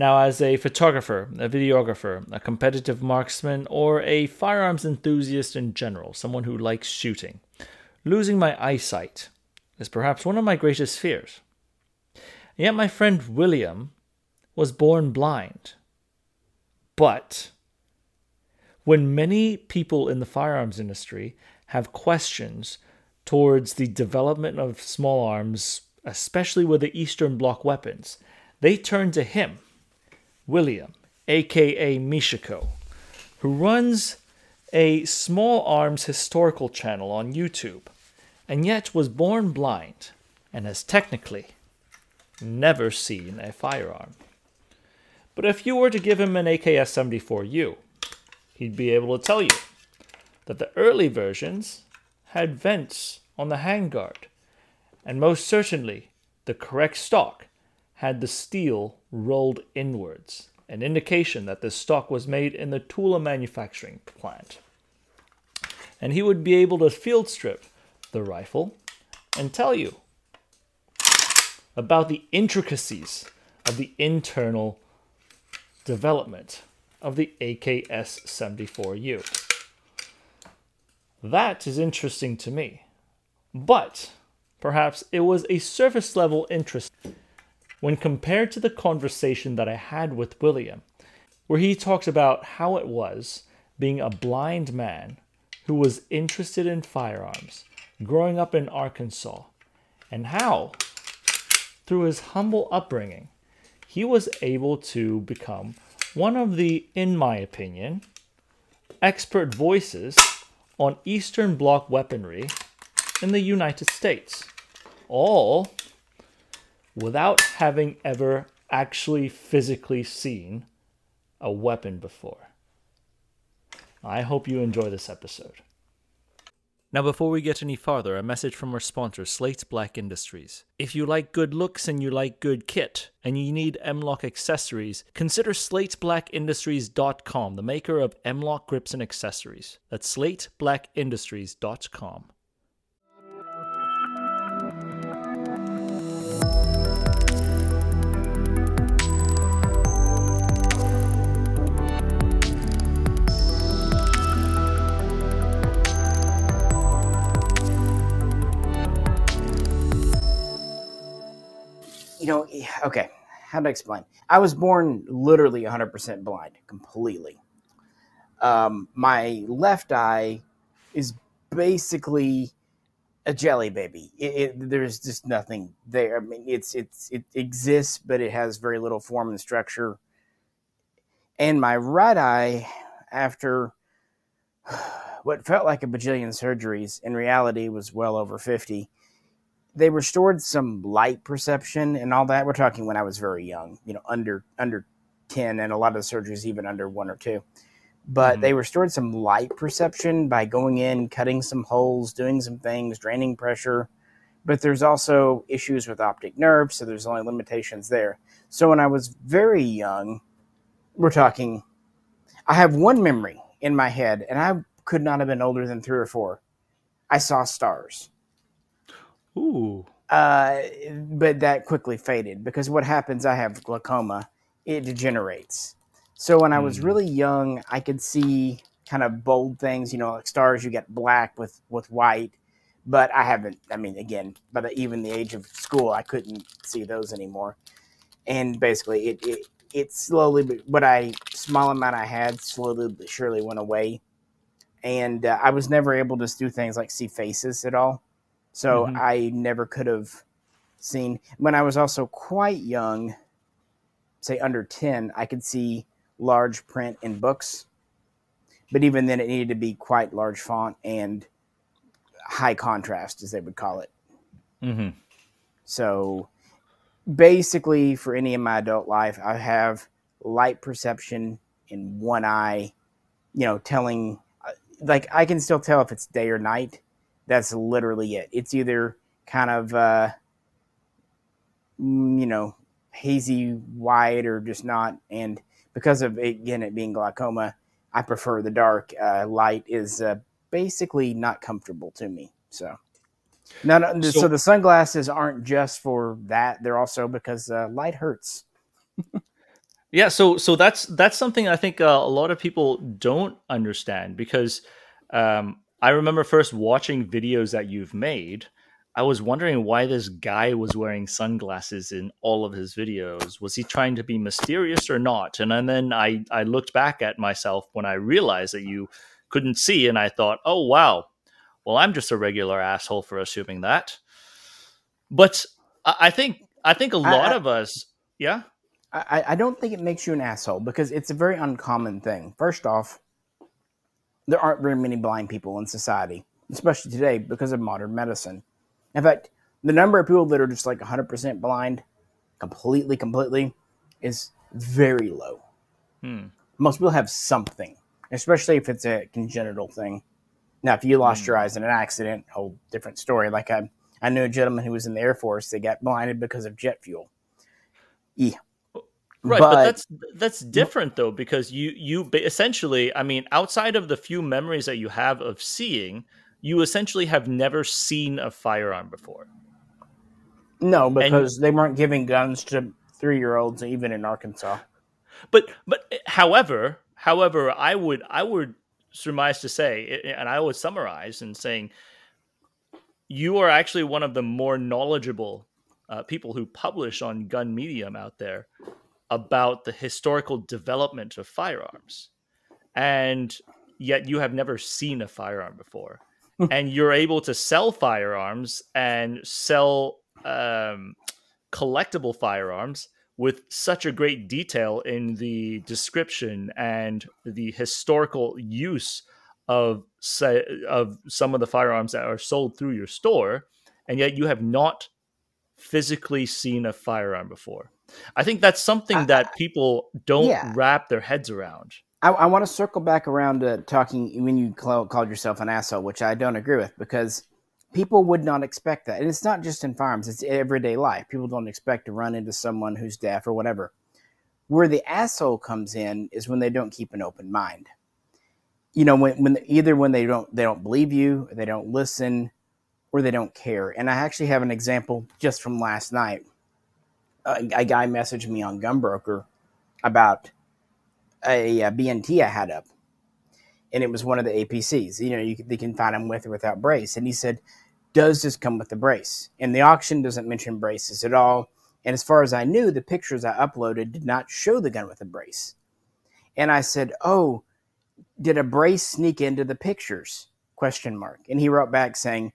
Now, as a photographer, a videographer, a competitive marksman, or a firearms enthusiast in general, someone who likes shooting, losing my eyesight is perhaps one of my greatest fears. Yet my friend William was born blind. But when many people in the firearms industry have questions towards the development of small arms, especially with the Eastern Bloc weapons, they turn to him William, aka Mishaco, who runs a small arms historical channel on YouTube, and yet was born blind and has technically never seen a firearm. But if you were to give him an AKS 74U, he'd be able to tell you that the early versions had vents on the handguard, and most certainly the correct stock had the steel rolled inwards, an indication that this stock was made in the Tula manufacturing plant. And he would be able to field strip the rifle and tell you about the intricacies of the internal development of the AKS 74U. That is interesting to me. But perhaps it was a surface level interest when compared to the conversation that I had with William, where he talked about how it was being a blind man who was interested in firearms growing up in Arkansas, and how, through his humble upbringing, he was able to become one of the, in my opinion, expert voices on Eastern Bloc weaponry in the United States. All without having ever actually physically seen a weapon before. I hope you enjoy this episode. Now, before we get any farther, a message from our sponsor, Slate Black Industries. If you like good looks and you like good kit, and you need M-LOK accessories, consider SlateBlackIndustries.com, the maker of M-LOK grips and accessories. That's SlateBlackIndustries.com. know, okay, how to explain? I was born literally 100% blind, completely. Um, my left eye is basically a jelly baby. It, it, there's just nothing there. I mean, it's it's it exists, but it has very little form and structure. And my right eye, after what felt like a bajillion surgeries, in reality was well over 50 they restored some light perception and all that. We're talking when I was very young, you know, under under ten, and a lot of the surgeries even under one or two. But mm-hmm. they restored some light perception by going in, cutting some holes, doing some things, draining pressure. But there's also issues with optic nerves, so there's only limitations there. So when I was very young, we're talking, I have one memory in my head, and I could not have been older than three or four. I saw stars Ooh. Uh, but that quickly faded because what happens, I have glaucoma, it degenerates. So when I was hmm. really young, I could see kind of bold things, you know, like stars, you get black with, with white. But I haven't, I mean, again, by the, even the age of school, I couldn't see those anymore. And basically, it, it, it slowly, but what I, small amount I had, slowly but surely went away. And uh, I was never able to do things like see faces at all. So mm-hmm. I never could have seen when I was also quite young, say under 10, I could see large print in books. But even then, it needed to be quite large font and high contrast, as they would call it. Mm-hmm. So basically, for any of my adult life, I have light perception in one eye, you know, telling, uh, like, I can still tell if it's day or night that's literally it. It's either kind of, uh, mm, you know, hazy white or just not. And because of again it being glaucoma, I prefer the dark. Uh, light is uh, basically not comfortable to me. So. No, no, so, so, the sunglasses aren't just for that; they're also because uh, light hurts. Yeah, so so that's that's something I think uh, a lot of people don't understand because um, I remember first watching videos that you've made. I was wondering why this guy was wearing sunglasses in all of his videos. Was he trying to be mysterious or not? And, and then I I looked back at myself when I realized that you couldn't see, and I thought, oh wow, well I'm just a regular asshole for assuming that. But I, I think I think a lot I, of us, yeah. I, I don't think it makes you an asshole because it's a very uncommon thing. First off, there aren't very many blind people in society, especially today because of modern medicine. In fact, the number of people that are just like 100% blind, completely, completely, is very low. Hmm. Most people have something, especially if it's a congenital thing. Now, if you lost Hmm. your eyes in an accident, whole different story. Like I, I knew a gentleman who was in the Air Force that got blinded because of jet fuel. Yeah, Right, but, But- that's that's different though because you you essentially, I mean, outside of the few memories that you have of seeing, you essentially have never seen a firearm before. no, because they weren't giving guns to three-year-olds even in Arkansas. But but eh, however, however, I would I would surmise to say, eh, and I would summarize in saying, you are actually one of the more knowledgeable uh, people who publish on Gun Medium out there about the historical development of firearms, and yet you have never seen a firearm before, and you're able to sell firearms and sell um, collectible firearms with such a great detail in the description and the historical use of say, of some of the firearms that are sold through your store, and yet you have not physically seen a firearm before. I think that's something I- that people don't Yeah. wrap their heads around. I, I want to circle back around to talking when you call, called yourself an asshole, which I don't agree with because people would not expect that. And it's not just in farms, it's everyday life. People don't expect to run into someone who's deaf or whatever. Where the asshole comes in is when they don't keep an open mind. You know, when, when either when they don't they don't believe you, or they don't listen, or they don't care. And I actually have an example just from last night. A, a guy messaged me on Gunbroker about a, uh B&T I had up, and it was one of the APCs. You know, you they can find them with or without brace. And he said, "Does this come with the brace?" And the auction doesn't mention braces at all. And as far as I knew, the pictures I uploaded did not show the gun with a brace. And I said, "Oh, did a brace sneak into the pictures?" Question mark. And he wrote back saying,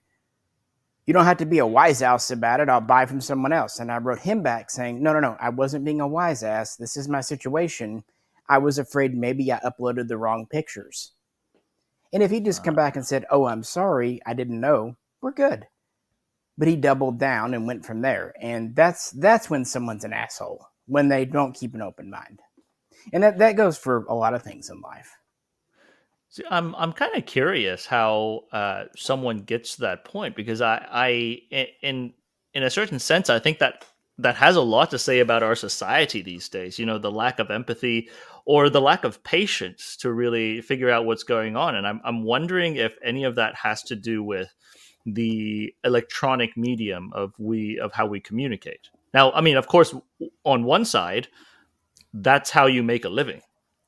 "You don't have to be a wise ass about it. I'll buy from someone else." And I wrote him back saying, "No, no, no. I wasn't being a wise ass. This is my situation." I was afraid maybe I uploaded the wrong pictures. And if he just come uh. back and said, "Oh, I'm sorry, I didn't know," we're good. But he doubled down and went from there, and that's that's when someone's an asshole when they don't keep an open mind, and that that goes for a lot of things in life. See, I'm I'm kind of curious how uh, someone gets to that point because I I in in a certain sense I think that that has a lot to say about our society these days. You know, the lack of empathy or the lack of patience to really figure out what's going on, and I'm I'm wondering if any of that has to do with the electronic medium of we of how we communicate. Now, I mean, of course, on one side, that's how you make a living.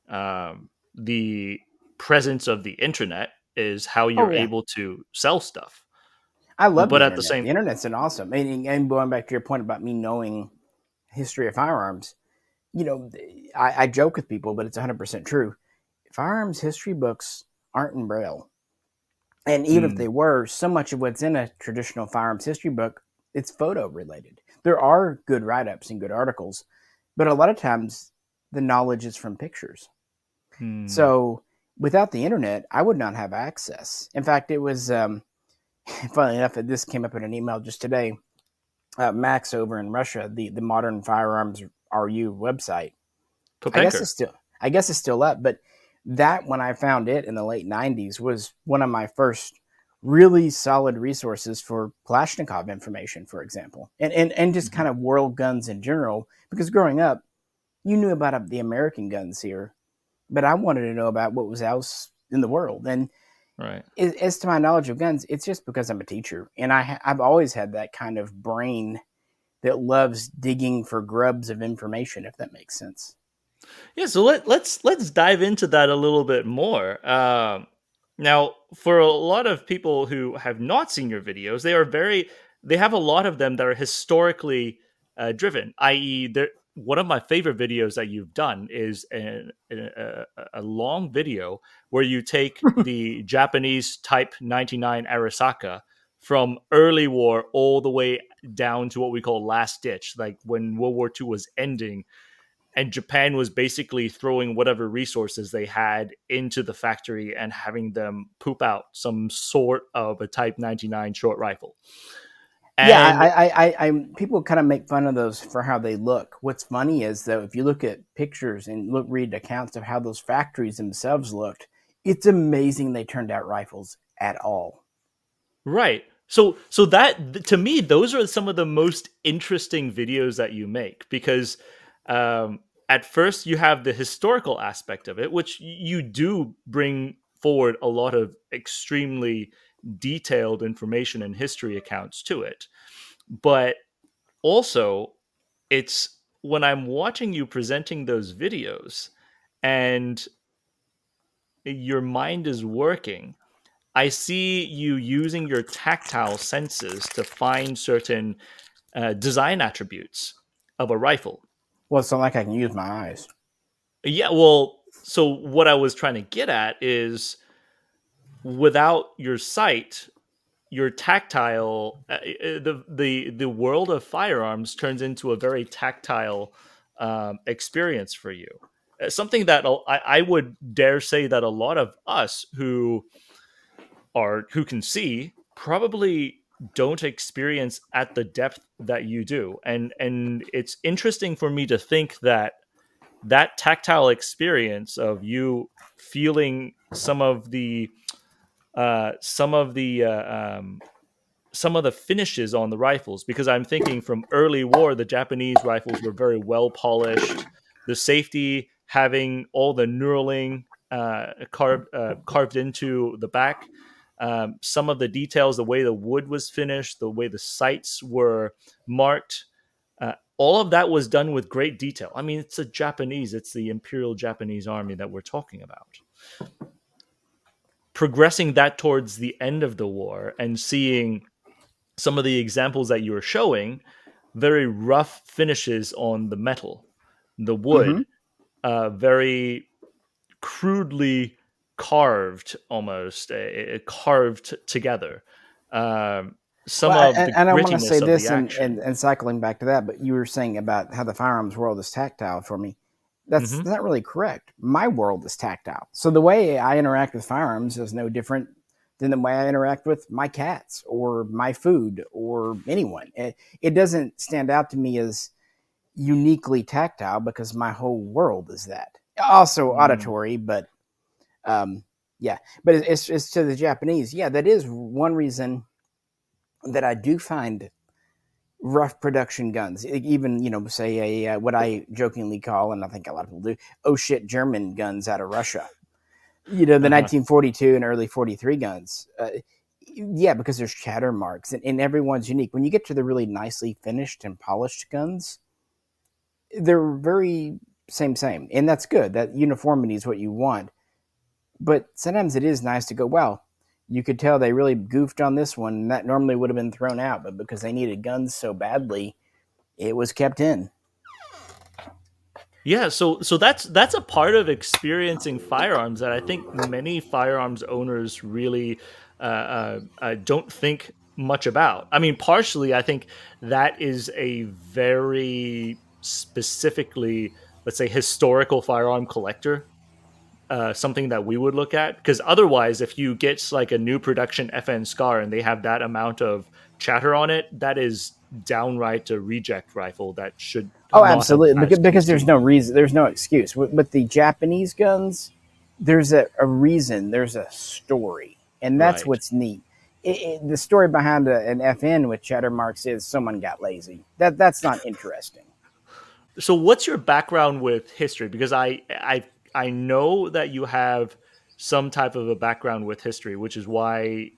Um, the presence of the internet is how you're yeah. able to sell stuff. I love, But the at the same- the internet's an awesome. And, and going back to your point about me knowing history of firearms, you know, I, I joke with people, but it's 100 percent true. Firearms history books aren't in braille, and even Hmm. if they were, so much of what's in a traditional firearms history book it's photo related. There are good write ups and good articles, but a lot of times the knowledge is from pictures. Hmm. So without the internet, I would not have access. In fact, it was um, funnily enough that this came up in an email just today. Uh, Max over in Russia, the the Modern Firearms RU website. I guess it's still I guess it's still up, but that when I found it in the late '90s was one of my first really solid resources for Kalashnikov information, for example, and and and just Mhm. kind of world guns in general. Because growing up, you knew about uh, the American guns here, but I wanted to know about what was else in the world. And right. as, as to my knowledge of guns, it's just because I'm a teacher, and I I've always had that kind of brain that loves digging for grubs of information, if that makes sense. Yeah, so let, let's let's dive into that a little bit more. Um, now, for a lot of people who have not seen your videos, they are very they have a lot of them that are historically uh, driven, i.e., one of my favorite videos that you've done is a, a, a long video where you take the Japanese Type 99 Arisaka from early war all the way down to what we call last ditch, like when World War II was ending and Japan was basically throwing whatever resources they had into the factory and having them poop out some sort of a Type 99 short rifle. And yeah, I, I, I, I, people kind of make fun of those for how they look. What's funny is though, if you look at pictures and look read accounts of how those factories themselves looked, it's amazing they turned out rifles at all. Right. So, so that to me, those are some of the most interesting videos that you make because um, at first you have the historical aspect of it, which you do bring forward a lot of extremely detailed information and history accounts to it. But also, it's when I'm watching you presenting those videos and your mind is working, I see you using your tactile senses to find certain uh, design attributes of a rifle. Well, it's not like I can use my eyes. Yeah, well, so what I was trying to get at is without your sight, your tactile uh, uh, the the the world of firearms turns into a very tactile um, experience for you. Uh, something that I, I would dare say that a lot of us who are who can see probably don't experience at the depth that you do and and it's interesting for me to think that that tactile experience of you feeling some of the uh, some of the uh, um, some of the finishes on the rifles because I'm thinking from early war the Japanese rifles were very well polished the safety having all the knurling uh, carved uh, carved into the back um, some of the details, the way the wood was finished, the way the sights were marked, uh, all of that was done with great detail. I mean, it's a Japanese, it's the Imperial Japanese Army that we're talking about. Progressing that towards the end of the war and seeing some of the examples that you were showing, very rough finishes on the metal, the wood, mm-hmm. uh, very crudely carved almost, uh, carved together. Um, some well, of and, the and I want to say this and, and, and, cycling back to that, but you were saying about how the firearms world is tactile for me. That's mm-hmm. not really correct. My world is tactile. So the way I interact with firearms is no different than the way I interact with my cats or my food or anyone. It, it doesn't stand out to me as uniquely tactile because my whole world is that. Also mm. auditory, but um, yeah, but it's, it's to the Japanese. Yeah, that is one reason that I do find rough production guns, even you know, say a uh, what I jokingly call, and I think a lot of people do, oh shit, German guns out of Russia. You know, the uh-huh. 1942 and early 43 guns. Uh, yeah, because there's chatter marks, and, and everyone's unique. When you get to the really nicely finished and polished guns, they're very same same, and that's good. That uniformity is what you want. But sometimes it is nice to go, well, you could tell they really goofed on this one, that normally would have been thrown out, but because they needed guns so badly, it was kept in. Yeah, so so that's that's a part of experiencing firearms that I think many firearms owners really uh, uh, uh, don't think much about. I mean, partially, I think that is a very specifically, let's say, historical firearm collector uh, something that we would look at. Because otherwise if you get like a new production fn scar and they have that amount of chatter on it that is downright a reject rifle that should oh absolutely. because, because there's no reason there's no excuse. With, with the japanese guns there's a, a, reason there's a story and that's right. what's neat. It, it, the story behind a, an fn with chatter marks is someone got lazy. That that's not interesting. So what's your background with history? Because i i I know that you have some type of a background with history, which is why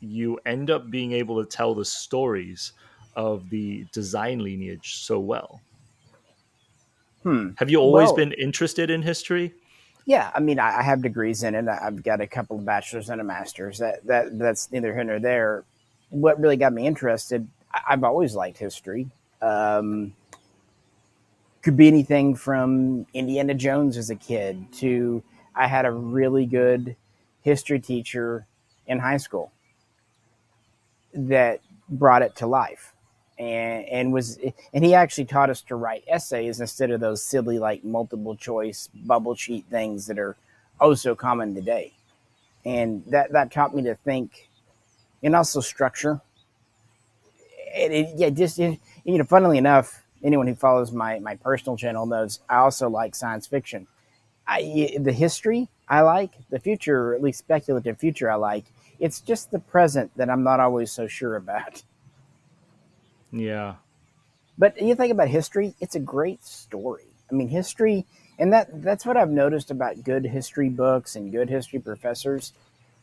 you end up being able to tell the stories of the design lineage so well. Hmm. Have you always Well- been interested in history? Yeah, I mean, I, I have degrees in it. I've got a couple of bachelors and a master's. That that that's neither here nor there. What really got me interested? I've always liked history. Um, could be anything from Indiana Jones as a kid to I had a really good history teacher in high school that brought it to life. And and was and he actually taught us to write essays instead of those silly like multiple choice bubble sheet things that are oh so common today. And that that taught me to think and also structure. And it, yeah just you know funnily enough anyone who follows my my personal channel knows i also like science fiction I, the history i like the future or at least speculative future i like it's just the present that i'm not always so sure about Yeah. but you think about history, it's a great story. I mean, history, and that that's what I've noticed about good history books and good history professors.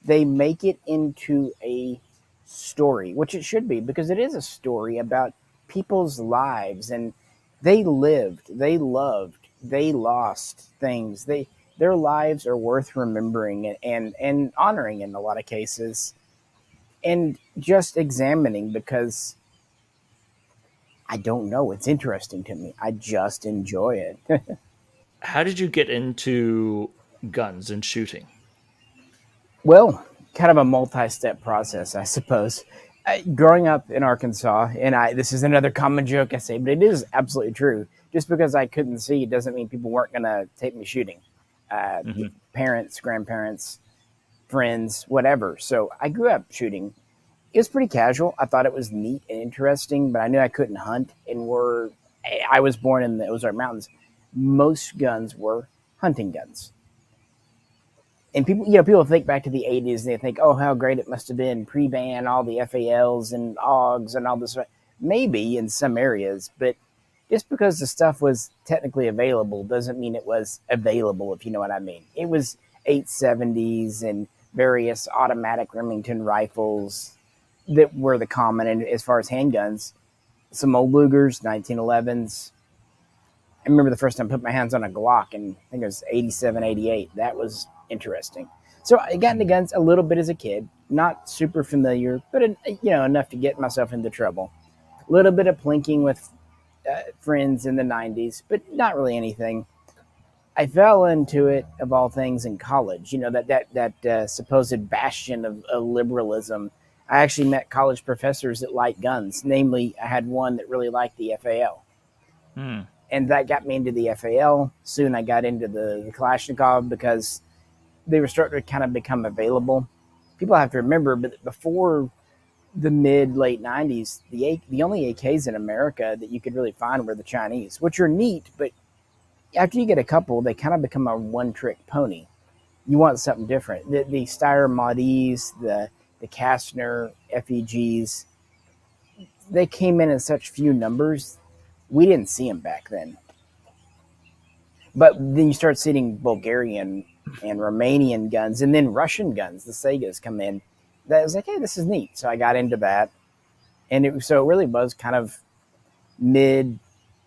They make it into a story, which it should be because it is a story about people's lives and they lived, they loved, they lost things. They their lives are worth remembering and and, and honoring in a lot of cases and just examining because I don't know. It's interesting to me. I just enjoy it. How did you get into guns and shooting? well, kind of a multi-step process, I suppose. Growing up in Arkansas, and I this is another common joke I say, but it is absolutely true. Just because I couldn't see doesn't mean people weren't going to take me shooting. Uh, Mhm. Parents, grandparents, friends, whatever. So I grew up shooting. It was pretty casual. I thought it was neat and interesting, but I knew I couldn't hunt. And were I was born in the Ozark Mountains. Most guns were hunting guns. And people, you know, people think back to the '80s and they think, "Oh, how great it must have been pre-ban, all the FALs and OGs and all this." Maybe in some areas, but just because the stuff was technically available doesn't mean it was available. If you know what I mean, it was 870s and various automatic Remington rifles that were the common. And as far as handguns, some old Lugers, 1911s. I remember the first time I put my hands on a Glock, and I think it was 87, 88. That was interesting. So I got into guns a little bit as a kid, not super familiar, but you know enough to get myself into trouble. A little bit of plinking with uh, friends in the 90s, but not really anything. I fell into it of all things in college. You know that that that uh, supposed bastion of, of liberalism. I actually met college professors that liked guns. Namely, I had one that really liked the FAL Hmm. and that got me into the FAL. Soon I got into the, the Kalashnikov because they were starting to kind of become available. People have to remember, but before the mid late '90s, the A, the only AKs in America that you could really find were the Chinese, which are neat, but after you get a couple, they kind of become a one trick pony. You want something different. The, the Steyr Maadis, the the Kassnar FEGs, they came in in such few numbers we didn't see them back then. But then you start seeing Bulgarian and Romanian guns, and then Russian guns. The Saigas come in. That was like, hey, this is neat. So I got into that, and it so it really was kind of mid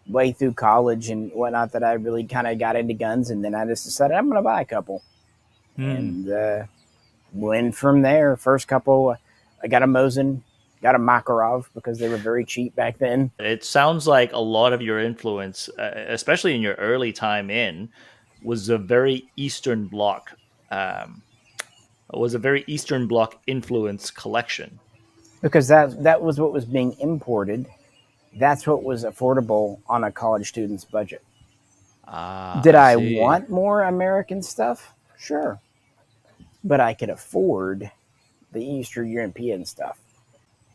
way through college and whatnot that I really kind of got into guns, and then I just decided I'm going to buy a couple, Hmm. and uh, went from there. First couple, I got a Mosin, got a Makarov because they were very cheap back then. It sounds like a lot of your influence, uh, especially in your early time in, was a very Eastern Bloc, um, was a very Eastern Bloc influence collection. because that that was what was being imported. That's what was affordable on a college student's budget. Ah, Did I, see. want more American stuff? Sure, but I could afford the Eastern European stuff,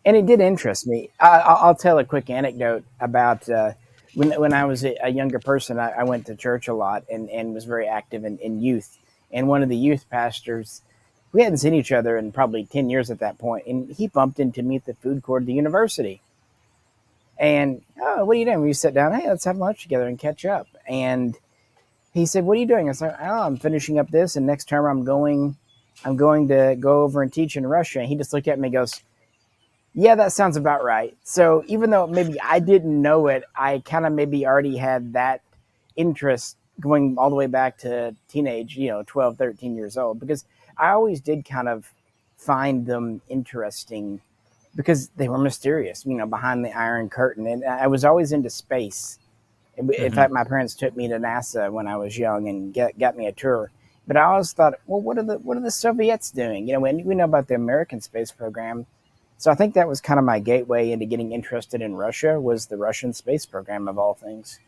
and it did interest me. I, I'll I'll tell a quick anecdote about uh, when when I was a, younger person. I, I went to church a lot and, and was very active in, in youth. And one of the youth pastors, we hadn't seen each other in probably ten years at that point, and he bumped into me at the food court of the university. And oh, what are you doing? We sit down. Hey, let's have lunch together and catch up. And he said, "What are you doing?" I said, "Oh, I'm finishing up this, and next term I'm going, I'm going to go over and teach in Russia." And he just looked at me, and goes, "Yeah, that sounds about right." So even though maybe I didn't know it, I kind of maybe already had that interest going all the way back to teenage, you know, 12, 13 years old, because I always did kind of find them interesting because they were mysterious, you know, behind the Iron Curtain. And I was always into space. In mm-hmm. fact, my parents took me to NASA when I was young and get, got me a tour. But I always thought, well, what are the what are the Soviets doing? You know, when we know about the American space program, so I think that was kind of my gateway into getting interested in Russia was the Russian space program of all things.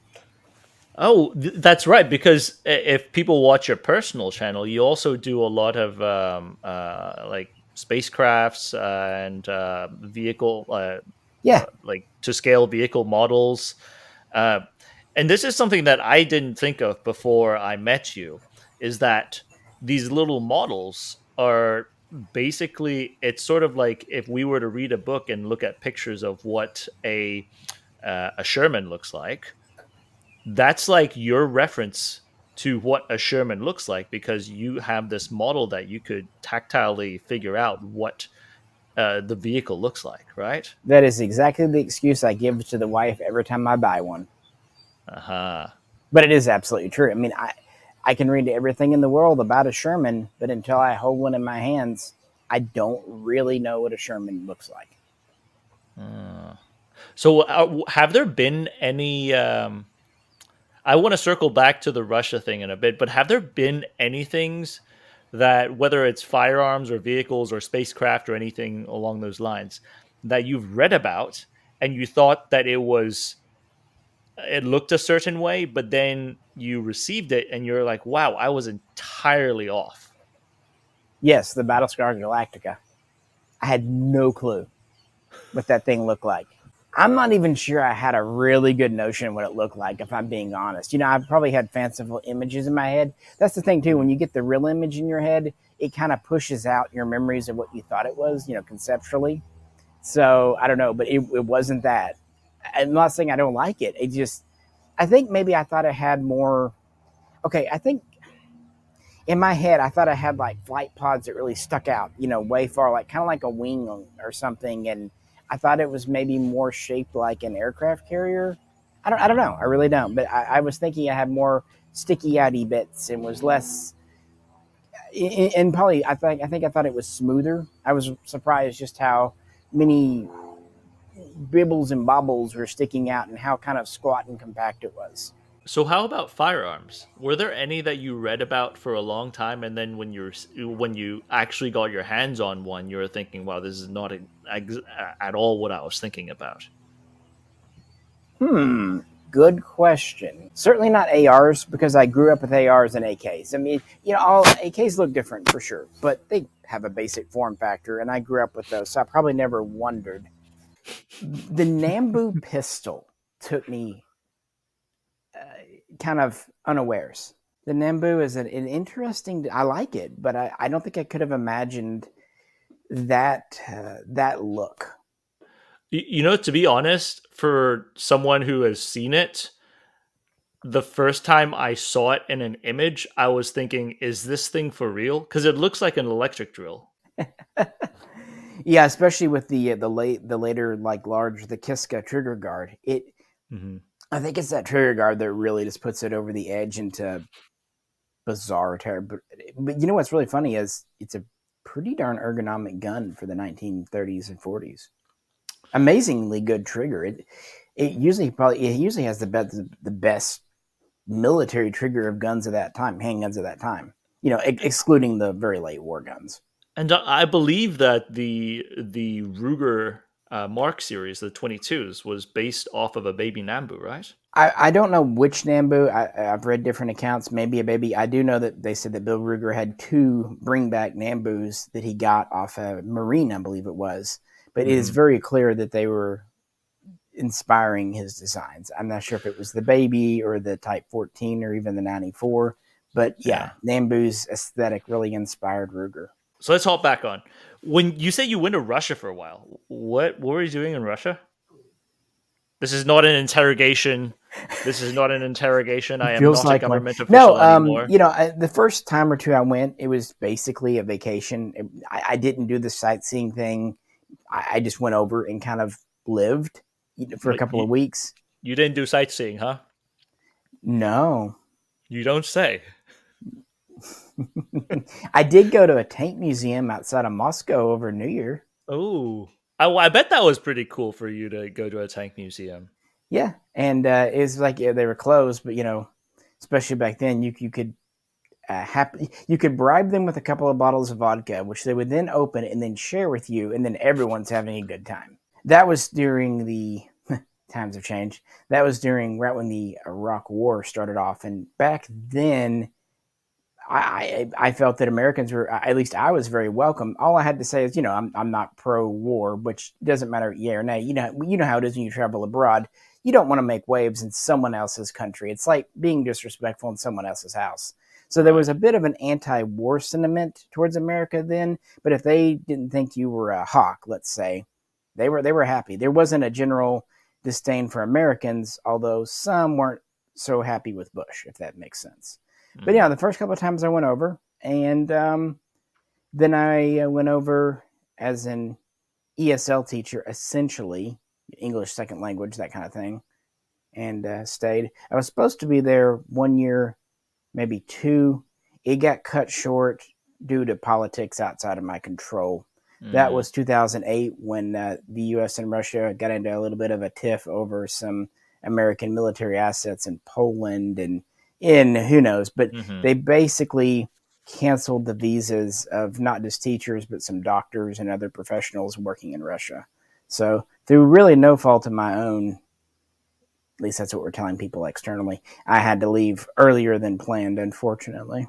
Oh, th- that's right. Because if people watch your personal channel, you also do a lot of um, uh, like spacecrafts uh, and uh, vehicle, uh, yeah, like to scale vehicle models. Uh, and this is something that I didn't think of before I met you. Is that these little models are basically it's sort of like if we were to read a book and look at pictures of what a uh, a Sherman looks like that's like your reference to what a Sherman looks like because you have this model that you could tactilely figure out what uh, the vehicle looks like, right? That is exactly the excuse I give to the wife every time I buy one. Uh huh. But it is absolutely true. I mean, I I can read everything in the world about a Sherman, but until I hold one in my hands, I don't really know what a Sherman looks like. Uh, so, uh, have there been any? Um, I want to circle back to the Russia thing in a bit, but have there been any things that, whether it's firearms or vehicles or spacecraft or anything along those lines, that you've read about and you thought that it was, it looked a certain way, but then you received it and you're like, wow, I was entirely off? Yes, the Battlestar Galactica. I had no clue what that thing looked like. I'm not even sure I had a really good notion what it looked like, if I'm being honest. You know, I probably had fanciful images in my head. That's the thing, too. When you get the real image in your head, it kind of pushes out your memories of what you thought it was, you know, conceptually. So I don't know, but it, it wasn't that. I'm not saying I don't like it. It just, I think maybe I thought it had more. Okay, I think in my head, I thought I had like flight pods that really stuck out, you know, way far, like kind of like a wing or something. And I thought it was maybe more shaped like an aircraft carrier. I don't, I don't know. I really don't. But I, I was thinking I had more sticky outy bits and was less. And probably, I think I think I thought it was smoother. I was surprised just how many bibbles and bobbles were sticking out and how kind of squat and compact it was. So how about firearms? Were there any that you read about for a long time, and then when you're when you actually got your hands on one, you were thinking, "Wow, this is not a, at all what I was thinking about." Hmm. Good question. Certainly not ARs because I grew up with ARs and AKs. I mean, you know, all AKs look different for sure, but they have a basic form factor, and I grew up with those, so I probably never wondered. The Nambu pistol took me kind of unawares. The Nambu is an, an interesting. I like it, but I, I, don't think I could have imagined that uh, that look. You know, to be honest, for someone who has seen it, the first time I saw it in an image, I was thinking, "Is this thing for real?" Because it looks like an electric drill. yeah, especially with the the late the later like large the Kiska trigger guard. It mm-hmm. I think it's that trigger guard that really just puts it over the edge into bizarre terror. But, but you know what's really funny is it's a pretty darn ergonomic gun for the 1930s and 40s. Amazingly good trigger. It it usually probably it usually has the best the best military trigger of guns of that time, handguns of that time. You know, ex- excluding the very late war guns. And I believe that the the Ruger uh, Mark series, the 22s, was based off of a baby Nambu, right? I, I don't know which Nambu. I, have read different accounts. Maybe a baby. I do know that they said that Bill Ruger had two bring back Nambus that he got off a Marine, I believe it was. But mm-hmm. it is mm-hmm. very clear that they were inspiring his designs. I'm not sure if it was the baby or the Type 14 or even the 94. But yeah, yeah. Nambu's aesthetic really inspired Ruger. So let's hop back on. When you say you went to Russia for a while, what what were you doing in Russia? This is not an interrogation. This is not an interrogation. I am not like a government one. official no, um, anymore. You know, I, the first time or two I went, it was basically a vacation. It, I, I, didn't do the sightseeing thing. I, I, just went over and kind of lived for a couple you, of weeks. You didn't do sightseeing, huh? No. You don't say. I did go to a tank museum outside of Moscow over New Year. Oh, I, I, bet that was pretty cool for you to go to a tank museum. Yeah, and uh, it's like yeah, they were closed, but you know, especially back then, you you could uh, happy you could bribe them with a couple of bottles of vodka, which they would then open and then share with you, and then everyone's having a good time. That was during the times have changed. That was during right when the Iraq War started off, and back then I, I, felt that Americans were, at least I was very welcome. All I had to say is, you know, I'm, I'm not pro war, which doesn't matter, yeah or nay. You know, you know how it is when you travel abroad. You don't want to make waves in someone else's country. It's like being disrespectful in someone else's house. So there was a bit of an anti-war sentiment towards America then. But if they didn't think you were a hawk, let's say, they were they were happy. There wasn't a general disdain for Americans, although some weren't so happy with Bush, if that makes sense. But yeah, the first couple of times I went over, and um, then I uh, went over as an ESL teacher, essentially English second language, that kind of thing, and uh, stayed. I was supposed to be there one year, maybe two. It got cut short due to politics outside of my control. Mm. That was 2008 when uh, the U.S. and Russia got into a little bit of a tiff over some American military assets in Poland and in who knows, but mm-hmm. they basically canceled the visas of not just teachers but some doctors and other professionals working in Russia. So through really no fault of my own, at least that's what we're telling people externally, I had to leave earlier than planned, unfortunately.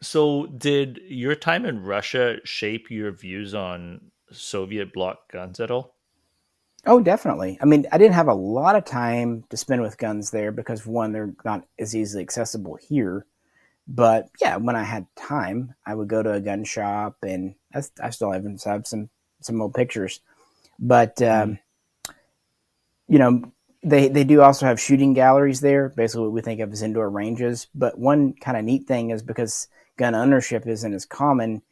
So did your time in Russia shape your views on Soviet bloc guns at all? Oh, definitely. I mean, I didn't have a lot of time to spend with guns there because one, they're not as easily accessible here. But yeah, when I had time, I would go to a gun shop, and I, I still have, have some some old pictures. But um, mm. you know, they they do also have shooting galleries there, basically what we think of as indoor ranges. But one kind of neat thing is because gun ownership isn't as common,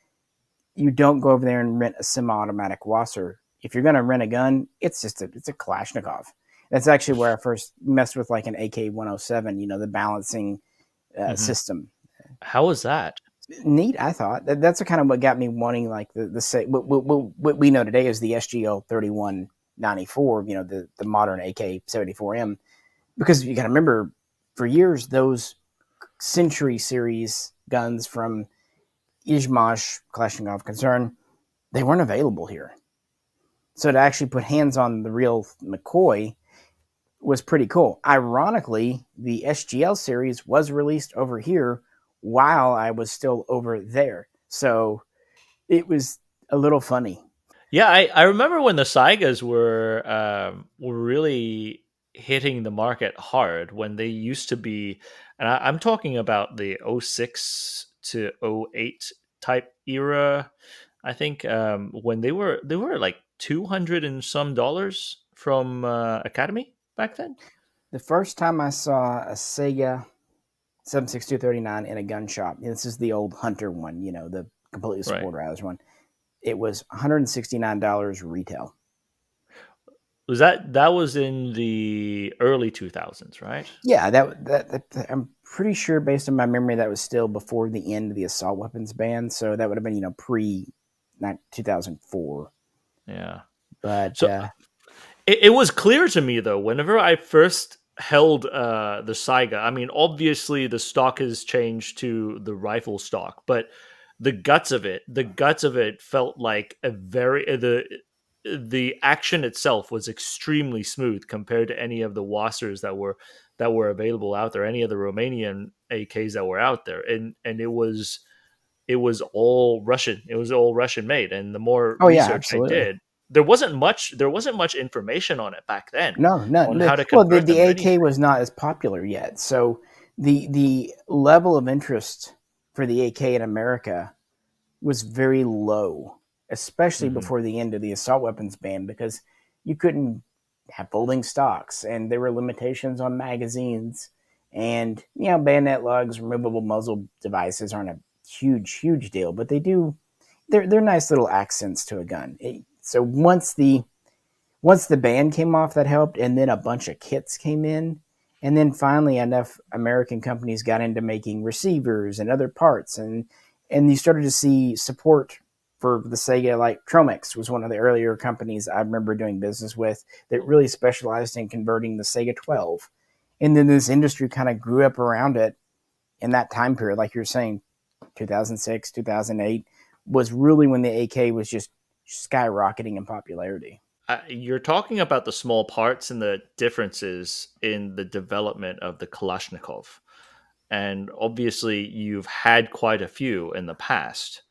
you don't go over there and rent a semi-automatic WASR if you're going to rent a gun, it's just a it's a Kalashnikov. That's actually where I first messed with like an AK 107. You know, the balancing uh, mm-hmm. system. How was that? Neat, I thought. That, that's kind of what got me wanting like the the say what, what, what we know today is the SGL 3194. You know, the the modern AK 74M, because you got to remember, for years those Century series guns from Izhmash Kalashnikov concern, they weren't available here. So to actually put hands on the real McCoy was pretty cool. Ironically, the SGL series was released over here while I was still over there. So it was a little funny. Yeah, I, I remember when the Saigas were um, were really hitting the market hard when they used to be, and I, am talking about the 06 to 08 type era. I think um, when they were they were like two hundred and some dollars from uh, Academy back then. The first time I saw a Saiga 76239 in a gun shop, this is the old Hunter one, you know, the completely sporterized right. one. It was $169 retail. Was that that was in the early 2000s, right? Yeah, that, that, that I'm pretty sure based on my memory that was still before the end of the assault weapons ban, so that would have been, you know, pre 2004. Yeah. But so uh, it, it was clear to me though, whenever I first held uh, the Saiga, I mean, obviously the stock has changed to the rifle stock, but the guts of it, the guts of it felt like a very uh, the the action itself was extremely smooth compared to any of the WASRs that were that were available out there, any of the Romanian AKs that were out there, and and it was it was all Russian. It was all Russian made. And the more oh, research yeah, I did, there wasn't much there wasn't much information on it back then. No, no. no. well, the, the AK was not as popular yet. So the the level of interest for the AK in America was very low, especially mm-hmm. before the end of the assault weapons ban, because you couldn't have folding stocks and there were limitations on magazines and you know bayonet lugs removable muzzle devices aren't a huge, huge deal, but they do. They're they're nice little accents to a gun. It, so once the once the ban came off, that helped, and then a bunch of kits came in, And then finally, enough American companies got into making receivers and other parts, and and you started to see support for the Saiga. Like Tromix was one of the earlier companies I remember doing business with that really specialized in converting the Saiga 12. And then this industry kind of grew up around it in that time period, like you're saying, 2006, 2008 was really when the AK was just skyrocketing in popularity. Uh, you're talking about the small parts and the differences in the development of the Kalashnikov. And obviously, you've had quite a few in the past.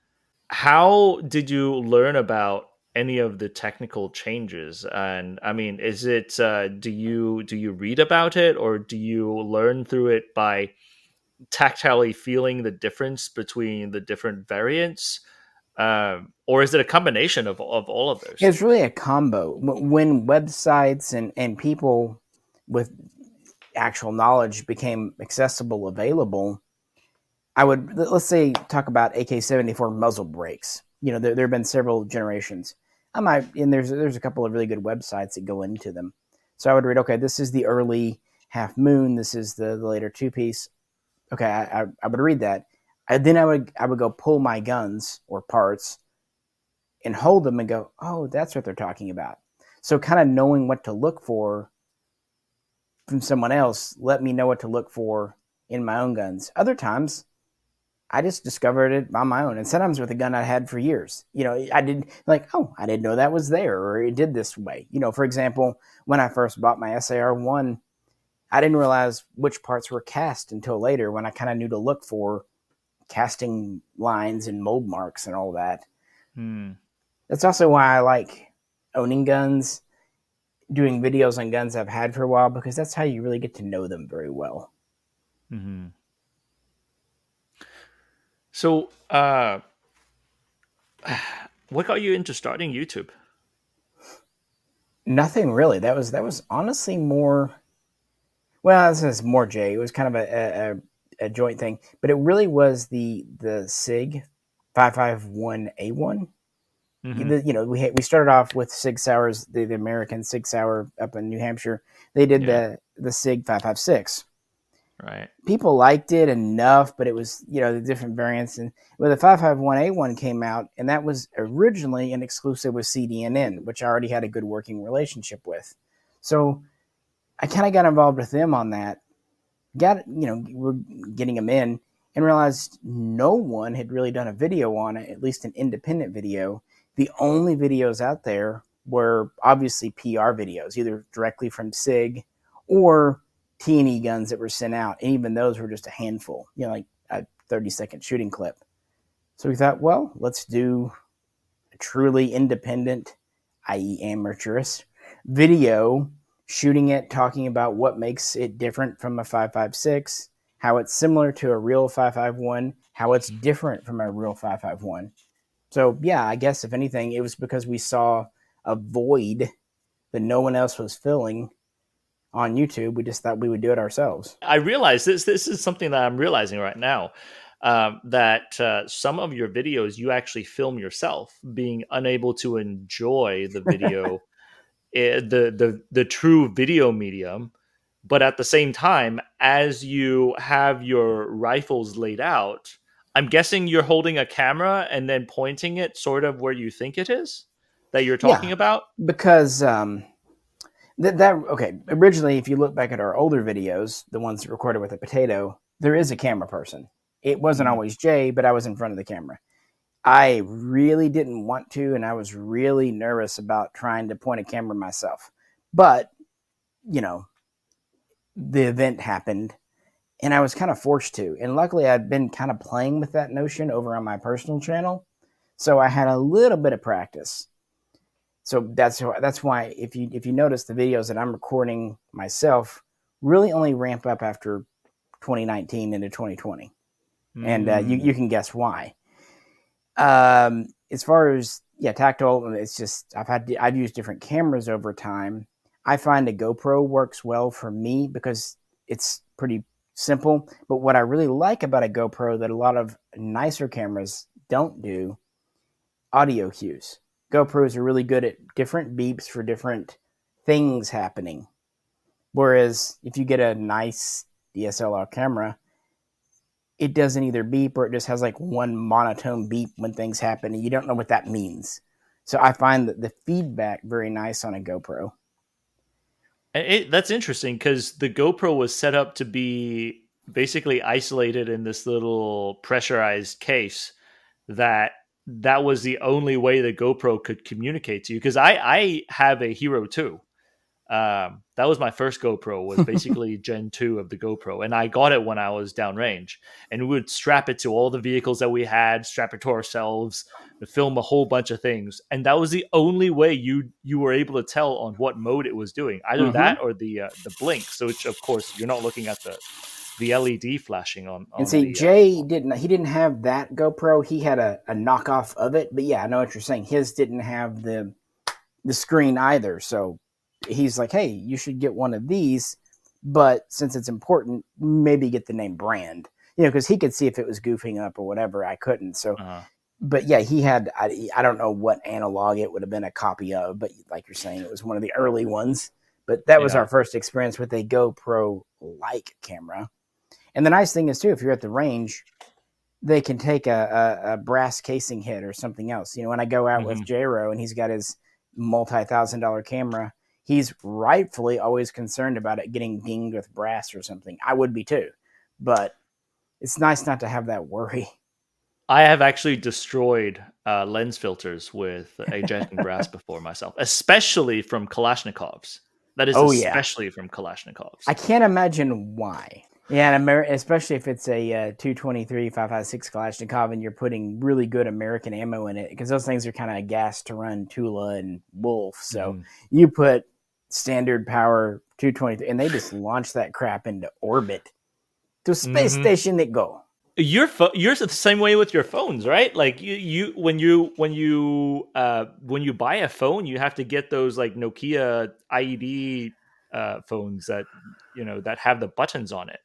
How did you learn about any of the technical changes? And I mean, is it uh, do you do you read about it or do you learn through it by tactilely feeling the difference between the different variants? Um, or is it a combination of, of all of those? It's really a combo. When websites and, and people with actual knowledge became accessible, available, I would let's say talk about AK seventy four muzzle brakes. You know, there, there have been several generations. I might and there's there's a couple of really good websites that go into them. So I would read, okay, this is the early half moon. This is the, the later two piece. Okay, I, I, I would read that and then I would I would go pull my guns or parts and hold them and go, oh, that's what they're talking about. So kind of knowing what to look for from someone else let me know what to look for in my own guns. Other times, I just discovered it on my own, and sometimes with a gun I had for years. You know, I didn't like, oh, I didn't know that was there, or it did this way. You know, for example, when I first bought my SAR one, I didn't realize which parts were cast until later when I kind of knew to look for casting lines and mold marks and all that. Hmm. That's also why I like owning guns, doing videos on guns I've had for a while, because that's how you really get to know them very well. Mm-hmm. So, uh, what got you into starting YouTube? Nothing really. That was that was honestly more. Well, this is more Jay. It was kind of a, a, a joint thing, but it really was the the Sig five five one A one. Mm-hmm. You know, we we started off with Sig Sauers, the, the American Sig Sauer up in New Hampshire. They did yeah. the the Sig five five six. Right. People liked it enough, but it was you know the different variants. And when the five five one A one came out, and that was originally an exclusive with CDNN, which I already had a good working relationship with. So I kind of got involved with them on that got you know we're getting them in and realized no one had really done a video on it, at least an independent video. The only videos out there were obviously PR videos, either directly from SIG or T&E guns that were sent out, and even those were just a handful, you know, like a 30 second shooting clip. So we thought, well, let's do a truly independent, i.e., amateurish video shooting it, talking about what makes it different from a 556, how it's similar to a real 551, how it's different from a real 551. So, yeah, I guess if anything, it was because we saw a void that no one else was filling on YouTube. We just thought we would do it ourselves. I realize this this is something that I'm realizing right now. Um, that uh, some of your videos you actually film yourself, being unable to enjoy the video the the the true video medium but at the same time as you have your rifles laid out i'm guessing you're holding a camera and then pointing it sort of where you think it is that you're talking yeah, about? because um that, that okay originally if you look back at our older videos the ones recorded with a potato there is a camera person. It wasn't mm-hmm. always jay but i was in front of the camera I really didn't want to, and I was really nervous about trying to point a camera myself. But, you know, the event happened and I was kind of forced to. And luckily, I'd been kind of playing with that notion over on my personal channel. So I had a little bit of practice. So that's that's why if you if you notice the videos that I'm recording myself really only ramp up after 2019 into 2020, mm. and uh, you you mm. can guess why. Um, as far as yeah, tactile, it's just I've had I've used different cameras over time. I find a GoPro works well for me because it's pretty simple. But what I really like about a GoPro that a lot of nicer cameras don't do, audio cues. GoPros are really good at different beeps for different things happening. Whereas if you get a nice DSLR camera, it doesn't either beep or it just has like one monotone beep when things happen and you don't know what that means. So I find that the feedback very nice on a GoPro. It, that's interesting because the GoPro was set up to be basically isolated in this little pressurized case that that was the only way the GoPro could communicate to you because I I have a Hero 2 um, that was my first GoPro. Was basically Gen two of the GoPro, and I got it when I was downrange. And we would strap it to all the vehicles that we had, strap it to ourselves, to film a whole bunch of things. And that was the only way you you were able to tell on what mode it was doing, either mm-hmm. that or the uh, the blink. So, which of course you're not looking at the the LED flashing on. on and see, the, uh, Jay uh, didn't. He didn't have that GoPro. He had a, a knockoff of it. But yeah, I know what you're saying. His didn't have the the screen either. So he's like, hey, you should get one of these, but since it's important, maybe get the name brand. You know, because he could see if it was goofing up or whatever. I couldn't. So, uh-huh. but yeah, he had. I, I don't know what analog it would have been a copy of, but like you're saying, it was one of the early ones. But that was yeah. our first experience with a GoPro like camera. And the nice thing is too, if you're at the range, they can take a, a, a brass casing hit or something else. You know, when I go out mm-hmm. with Jero and he's got his multi thousand dollar camera, he's rightfully always concerned about it getting dinged with brass or something. I would be too, but it's nice not to have that worry. I have actually destroyed uh, lens filters with a ejecting brass before myself, especially from Kalashnikovs. That is oh, especially yeah. from Kalashnikovs. I can't imagine why. Yeah, and Amer- especially if it's a uh, 223 556 Kalashnikov and you're putting really good American ammo in it, because those things are kind of gas to run Tula and Wolf. So mm. you put standard power 223 and they just launch that crap into orbit. To space mm-hmm. station it go. Your fo- yours the same way with your phones right? Like you you when you when you uh when you buy a phone you have to get those like nokia ied uh phones that you know that have the buttons on it.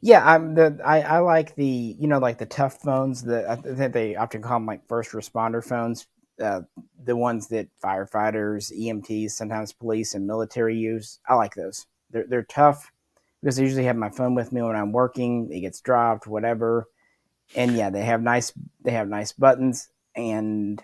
Yeah i'm the i i like the you know like the tough phones that i think they often call them like first responder phones uh, the ones that firefighters, EMTs, sometimes police and military use. I like those. They're they're tough because I usually have my phone with me when I'm working. It gets dropped, whatever. And yeah, they have nice they have nice buttons, and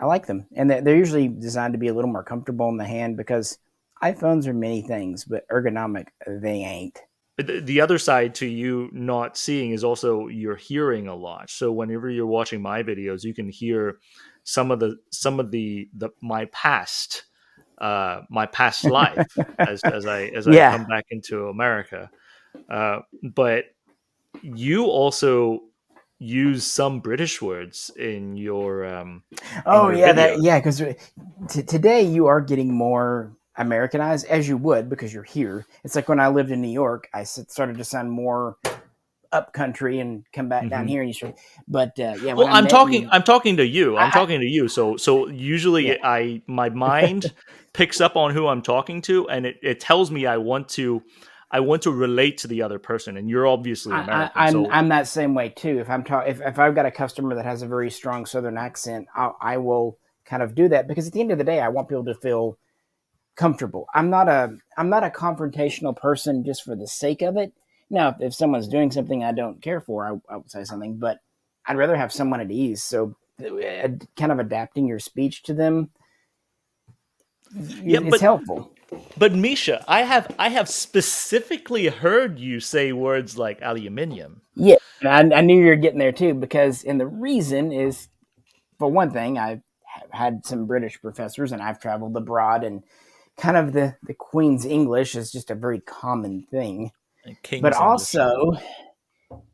I like them. And they're usually designed to be a little more comfortable in the hand because iPhones are many things, but ergonomic they ain't. The other side to you not seeing is also you're hearing a lot. So whenever you're watching my videos, you can hear some of the some of the the my past uh my past life as as I as yeah. I come back into America. Uh but you also use some British words in your um Oh in your yeah, that yeah, because t- today you are getting more Americanized as you would because you're here. It's like when I lived in New York, I started to sound more up country and come back mm-hmm. down here and you sort but uh, yeah well i'm talking you, i'm talking to you i'm I, talking to you so so usually yeah. i my mind picks up on who i'm talking to and it, it tells me i want to I want to relate to the other person, and you're obviously American. I, am so. I'm that same way too. If I'm talking, if, if I've got a customer that has a very strong Southern accent, I'll, I will kind of do that because at the end of the day, I want people to feel comfortable. I'm not a I'm not a confrontational person just for the sake of it. Now, if, if someone's doing something I don't care for, I, I would say something, but I'd rather have someone at ease. So, uh, kind of adapting your speech to them, yeah, it's but, helpful. But Misha, I have I have specifically heard you say words like aluminium. Yeah, I, I knew you were getting there too because, and the reason is, for one thing, I've had some British professors and I've traveled abroad, and kind of the the Queen's English is just a very common thing but also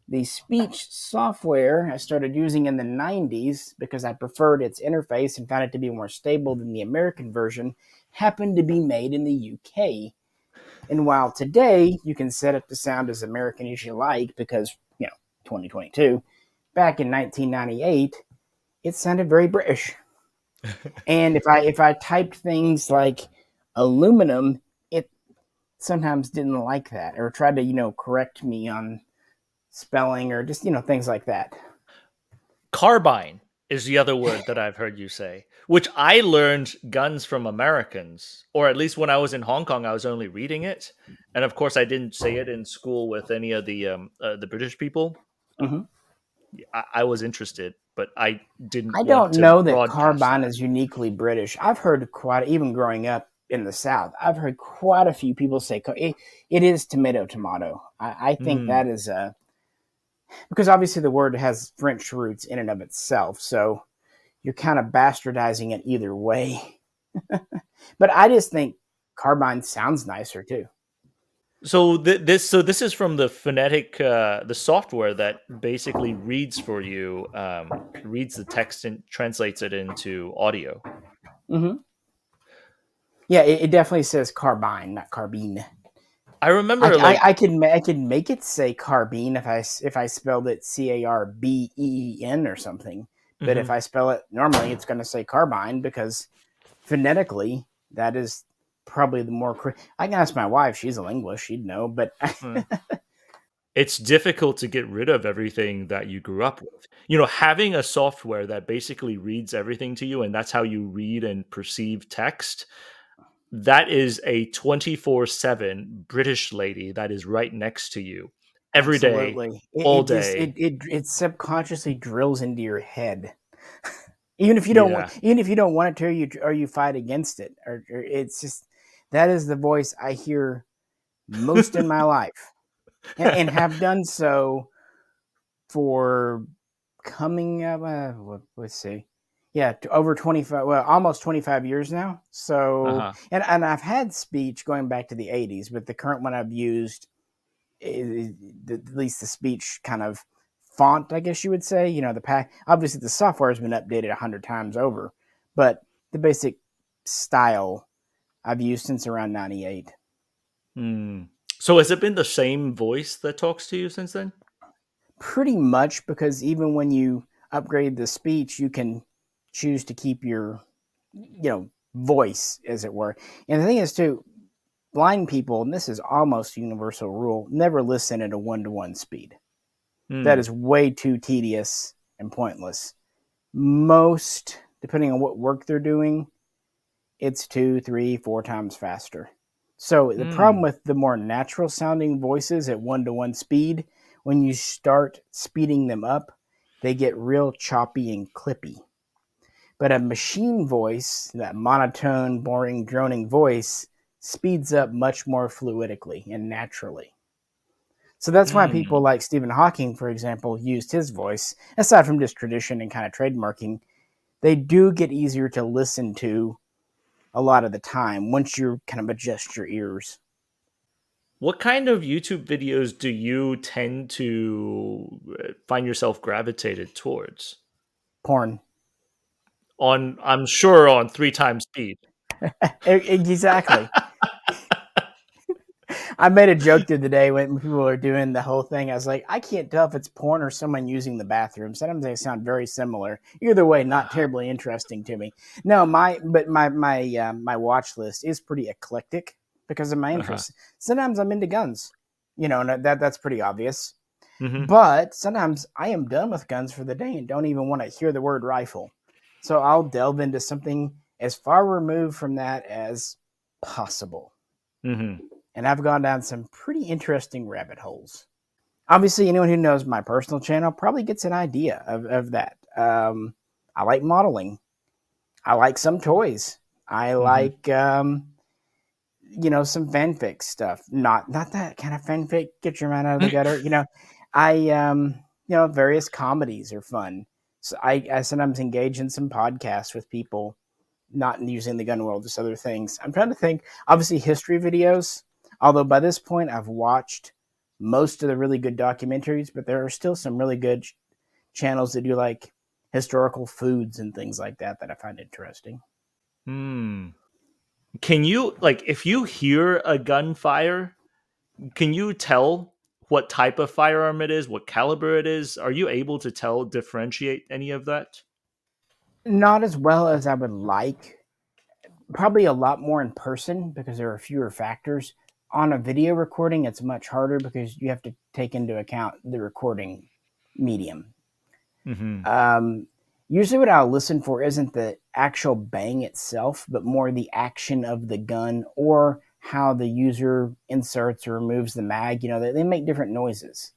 the speech software I started using in the 90s because I preferred its interface and found it to be more stable than the American version happened to be made in the UK. And while today you can set it to sound as American as you like because, you know, 2022, back in 1998, it sounded very British. and if I if I typed things like aluminum sometimes didn't like that or tried to, you know, correct me on spelling or just, you know, things like that. Carbine is the other word that I've heard you say, which I learned guns from Americans, or at least when I was in Hong Kong, I was only reading it, and of course, I didn't say it in school with any of the um, uh, the British people. Mhm. I, I was interested, but I didn't. I don't know that carbine that. is uniquely British. I've heard quite, even growing up in the South, I've heard quite a few people say it, it is tomato tomato. I, I think Hmm. that is a because obviously the word has French roots in and of itself, so you're kind of bastardizing it either way. but I just think carbine sounds nicer too. So th- this so this is from the phonetic uh, the software that basically reads for you, um, reads the text and translates it into audio. hmm Yeah, it, it definitely says carbine, not carbine. I remember I, like I, I could I could make it say carbine if I if I spelled it C A R B E E N or something. But Mhm. if I spell it normally, it's going to say carbine because phonetically that is probably the more. I can ask my wife; she's a linguist; she'd know. But it's difficult to get rid of everything that you grew up with. You know, having a software that basically reads everything to you and that's how you read and perceive text. That is a 24 7 British lady that is right next to you every day. Absolutely. It, all it just- day. it, it it subconsciously drills into your head. even if you don't want, even if you don't want it to, or you or you fight against it, or, or it's just that is the voice I hear most in my life, and, and have done so for coming up. Uh, let's see, yeah, to over twenty five, well, almost twenty five years now. So Uh-huh. and and I've had speech going back to the 80s, but the current one I've used is, at least the speech kind of font, I guess you would say. You know, the pack obviously the software has been updated a hundred times over, but the basic style I've used since around 98. Hmm. So has it been the same voice that talks to you since then? Pretty much because even when you upgrade the speech, you can choose to keep your, you know, voice, as it were. And the thing is, too, blind people, and this is almost a universal rule, never listen at a one to one speed. Hmm. That is way too tedious and pointless. Most, depending on what work they're doing, it's two, three, four times faster. So the Hmm. problem with the more natural sounding voices at one to one speed, when you start speeding them up, they get real choppy and clippy. But a machine voice, that monotone, boring, droning voice, speeds up much more fluidically and naturally. So that's why Mm. people like Stephen Hawking, for example, used his voice, aside from just tradition and kind of trademarking. They do get easier to listen to a lot of the time once you kind of adjust your ears. What kind of YouTube videos do you tend to uh, find yourself gravitated towards? Porn. On, I'm sure, on three times speed. Exactly. I made a joke the other day when people were doing the whole thing. I was like, I can't tell if it's porn or someone using the bathroom. Sometimes they sound very similar. Either way, not terribly interesting to me. No, my but my my uh, my watch list is pretty eclectic because of my Uh-huh. interests. Sometimes I'm into guns, you know, and that that's pretty obvious. Mhm. But sometimes I am done with guns for the day and don't even want to hear the word rifle. So I'll delve into something as far removed from that as possible. Mhm. And I've gone down some pretty interesting rabbit holes. Obviously, anyone who knows my personal channel probably gets an idea of, of that. Um, I like modeling. I like some toys. I like, um, you know, some fanfic stuff. Not not that kind of fanfic. Get your mind out of the gutter. You know, I um, you know, various comedies are fun. So I, I sometimes engage in some podcasts with people, not using the gun world, just other things. I'm trying to think. Obviously, history videos. Although by this point, I've watched most of the really good documentaries, but there are still some really good ch- channels that do like historical foods and things like that that I find interesting. Hmm. Can you like if you hear a gunfire, can you tell what type of firearm it is, what caliber it is? Are you able to tell differentiate any of that? Not as well as I would like. Probably a lot more in person because there are fewer factors. On a video recording, it's much harder because you have to take into account the recording medium. Mm-hmm. Um, usually what I'll listen for isn't the actual bang itself, but more the action of the gun or how the user inserts or removes the mag. You know, they, they make different noises.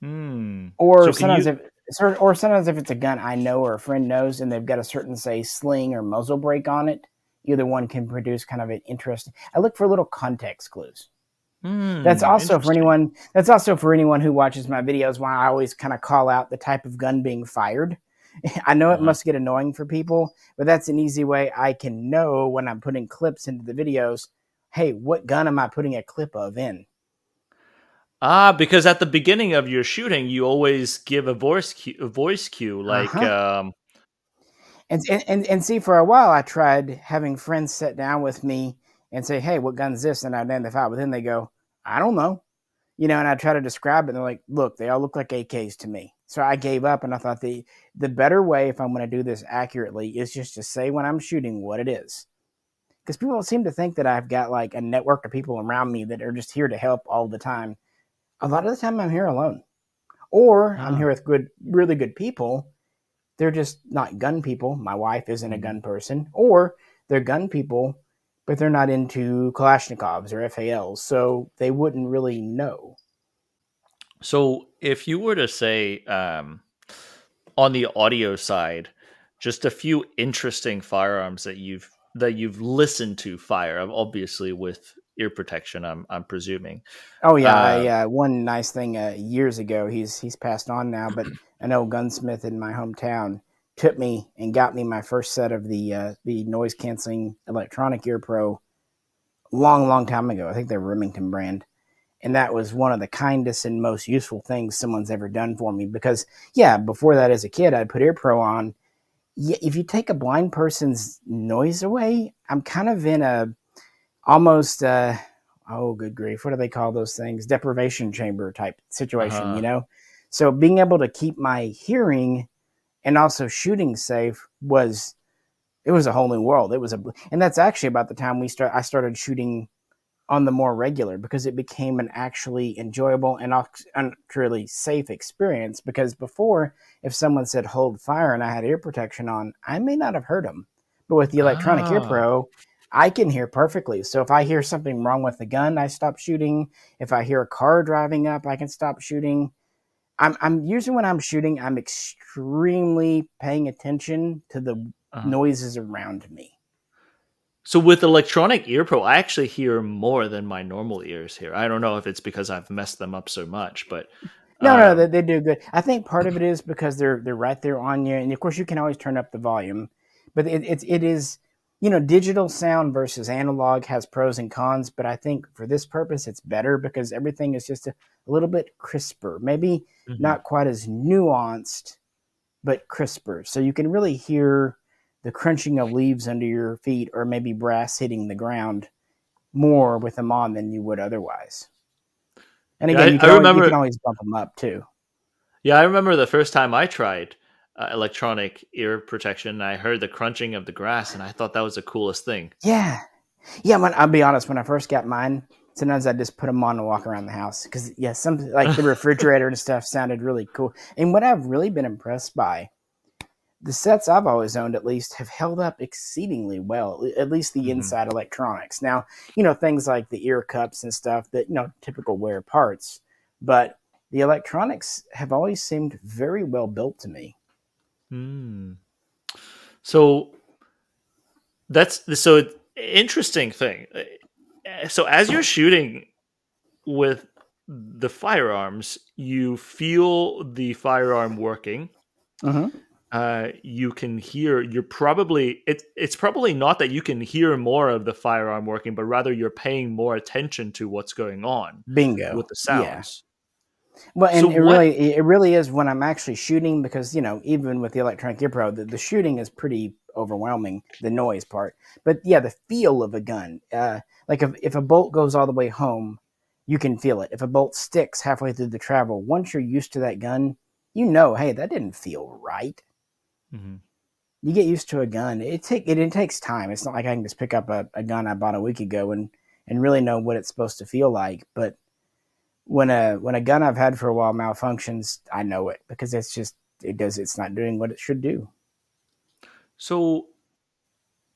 Hmm. Or So sometimes you- if or sometimes if it's a gun I know or a friend knows and they've got a certain say sling or muzzle brake on it, either one can produce kind of an interesting. I look for little context clues. Hmm, That's also for anyone. That's also for anyone who watches my videos. Why I always kind of call out the type of gun being fired. I know it Uh-huh. must get annoying for people, but that's an easy way I can know when I'm putting clips into the videos. Hey, what gun am I putting a clip of in? Ah, because at the beginning of your shooting, you always give a voice cue, a voice cue, like Uh-huh. um, And, and and see, for a while, I tried having friends sit down with me and say, "Hey, what gun's this?" And I'd name the file, but then they go, "I don't know," you know. And I try to describe it, and they're like, "Look, they all look like AKs to me." So I gave up, and I thought the the better way, if I'm going to do this accurately, is just to say when I'm shooting what it is, because people seem to think that I've got like a network of people around me that are just here to help all the time. A lot of the time, I'm here alone, or I'm Ah. here with good, really good people they're just not gun people. My wife isn't a Mhm. gun person, or they're gun people, but they're not into Kalashnikovs or FALs, so they wouldn't really know. So, if you were to say um, on the audio side, just a few interesting firearms that you've that you've listened to fire, obviously with ear protection, I'm I'm presuming. Oh yeah, Uh, I, uh, one nice thing uh, years ago. He's he's passed on now, but an old gunsmith in my hometown took me and got me my first set of the uh, the noise canceling electronic ear pro. Long, long time ago. I think they're Remington brand, and that was one of the kindest and most useful things someone's ever done for me. Because yeah, before that, as a kid, I'd put ear pro on. Yeah, if you take a blind person's noise away, I'm kind of in a almost. Uh, oh good grief what do they call those things deprivation chamber type situation Uh-huh. you know so being able to keep my hearing and also shooting safe was it was a whole new world it was a and that's actually about the time we start i started shooting on the more regular because it became an actually enjoyable and truly safe experience because before if someone said hold fire and i had ear protection on i may not have heard them but with the electronic ear Ah. pro I can hear perfectly. So if I hear something wrong with the gun, I stop shooting. If I hear a car driving up, I can stop shooting. I'm, I'm usually when I'm shooting, I'm extremely paying attention to the Uh-huh. noises around me. So with electronic ear pro, I actually hear more than my normal ears hear. I don't know if it's because I've messed them up so much, but No, no, um, they, they do good. I think part of it is because they're they're right there on you, and of course you can always turn up the volume. But it, it, it is you know digital sound versus analog has pros and cons. But I think for this purpose, it's better because everything is just a, a little bit crisper. Maybe mhm. not quite as nuanced, but crisper. So you can really hear the crunching of leaves under your feet or maybe brass hitting the ground more with them on than you would otherwise. And Yeah, again, I- you, can I always, you can always bump them up too. Yeah, I remember the first time I tried uh, electronic ear protection. I heard the crunching of the grass, and I thought that was the coolest thing. Yeah. Yeah, when, I'll be honest, when I first got mine, sometimes I just put them on and walk around the house because, yeah, some like the refrigerator and stuff sounded really cool. And what I've really been impressed by, the sets I've always owned at least have held up exceedingly well, at least the Mhm. inside electronics. Now, you know, things like the ear cups and stuff that, you know, typical wear parts, but the electronics have always seemed very well built to me. Hmm. So that's so interesting thing. Uh, So as you're shooting with the firearms, you feel the firearm working. Mm-hmm. Uh, you can hear. You're probably it, It's probably not that you can hear more of the firearm working, but rather you're paying more attention to what's going on Bingo. with the Yeah. sounds. Well, and So it what- really, it really is when I'm actually shooting because you know, even with the electronic ear pro, the, the shooting is pretty overwhelming. The noise part, but yeah, the feel of a gun. Uh, like if if a bolt goes all the way home, you can feel it. If a bolt sticks halfway through the travel, once you're used to that gun, you know, hey, that didn't feel right. Mhm. You get used to a gun. It take it, it takes time. It's not like I can just pick up a, a gun I bought a week ago and and really know what it's supposed to feel like. But when a when a gun I've had for a while malfunctions, I know it because it's just it does it's not doing what it should do. So,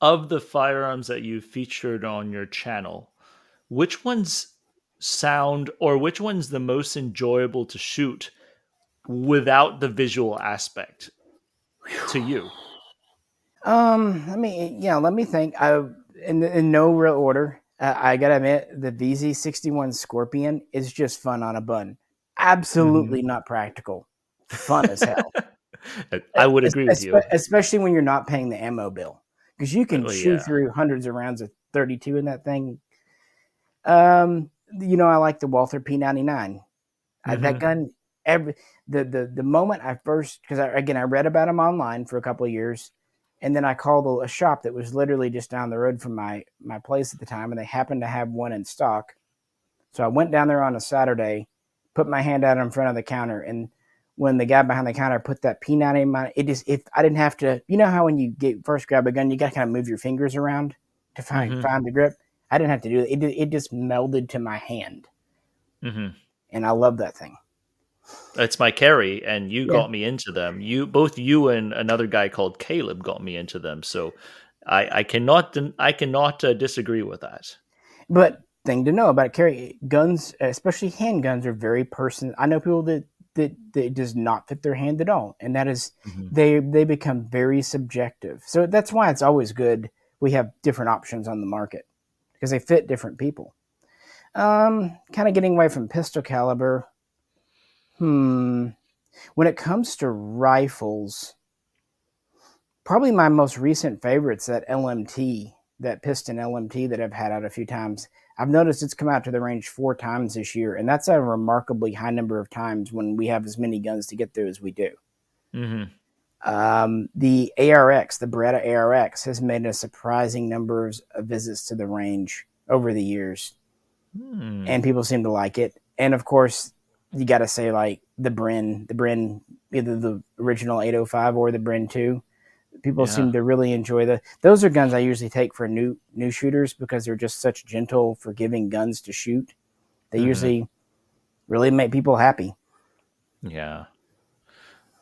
of the firearms that you featured on your channel, which ones sound or which one's the most enjoyable to shoot without the visual aspect to you? Um, let me, yeah, let me think. I in, in no real order. Uh, I gotta admit, the VZ61 Scorpion is just fun on a bun. Absolutely mm-hmm. not practical. Fun as hell. I would agree with you, especially when you're not paying the ammo bill, because you can oh, shoot yeah. through hundreds of rounds of 32 in that thing. Um, you know, I like the Walther P99. Mm-hmm. that gun, every the the the moment I first, because again I read about them online for a couple of years, and then I called a shop that was literally just down the road from my my place at the time, and they happened to have one in stock. So I went down there on a Saturday, put my hand out in front of the counter, and when the guy behind the counter put that P90 in my, it just if I didn't have to, you know how when you get first grab a gun, you got to kind of move your fingers around to find mm-hmm. find the grip. I didn't have to do it. It, it just melded to my hand, mm-hmm. and I love that thing. It's my carry, and you yeah. got me into them. You both you and another guy called Caleb got me into them. So I, I cannot I cannot uh, disagree with that. But thing to know about carry guns, especially handguns, are very person. I know people that that that does not fit their hand at all, and that is, mm-hmm. they they become very subjective. So that's why it's always good we have different options on the market because they fit different people. Um, kind of getting away from pistol caliber. Hmm. When it comes to rifles, probably my most recent favorites that LMT, that piston LMT that I've had out a few times. I've noticed it's come out to the range four times this year, and that's a remarkably high number of times when we have as many guns to get through as we do. Mm-hmm. Um, the ARX, the Beretta ARX, has made a surprising number of visits to the range over the years, mm. and people seem to like it. And of course, you got to say like the Bren, the Bren, either the original 805 or the Bren 2. People yeah. seem to really enjoy the. Those are guns I usually take for new new shooters because they're just such gentle, forgiving guns to shoot. They mm-hmm. usually really make people happy. Yeah.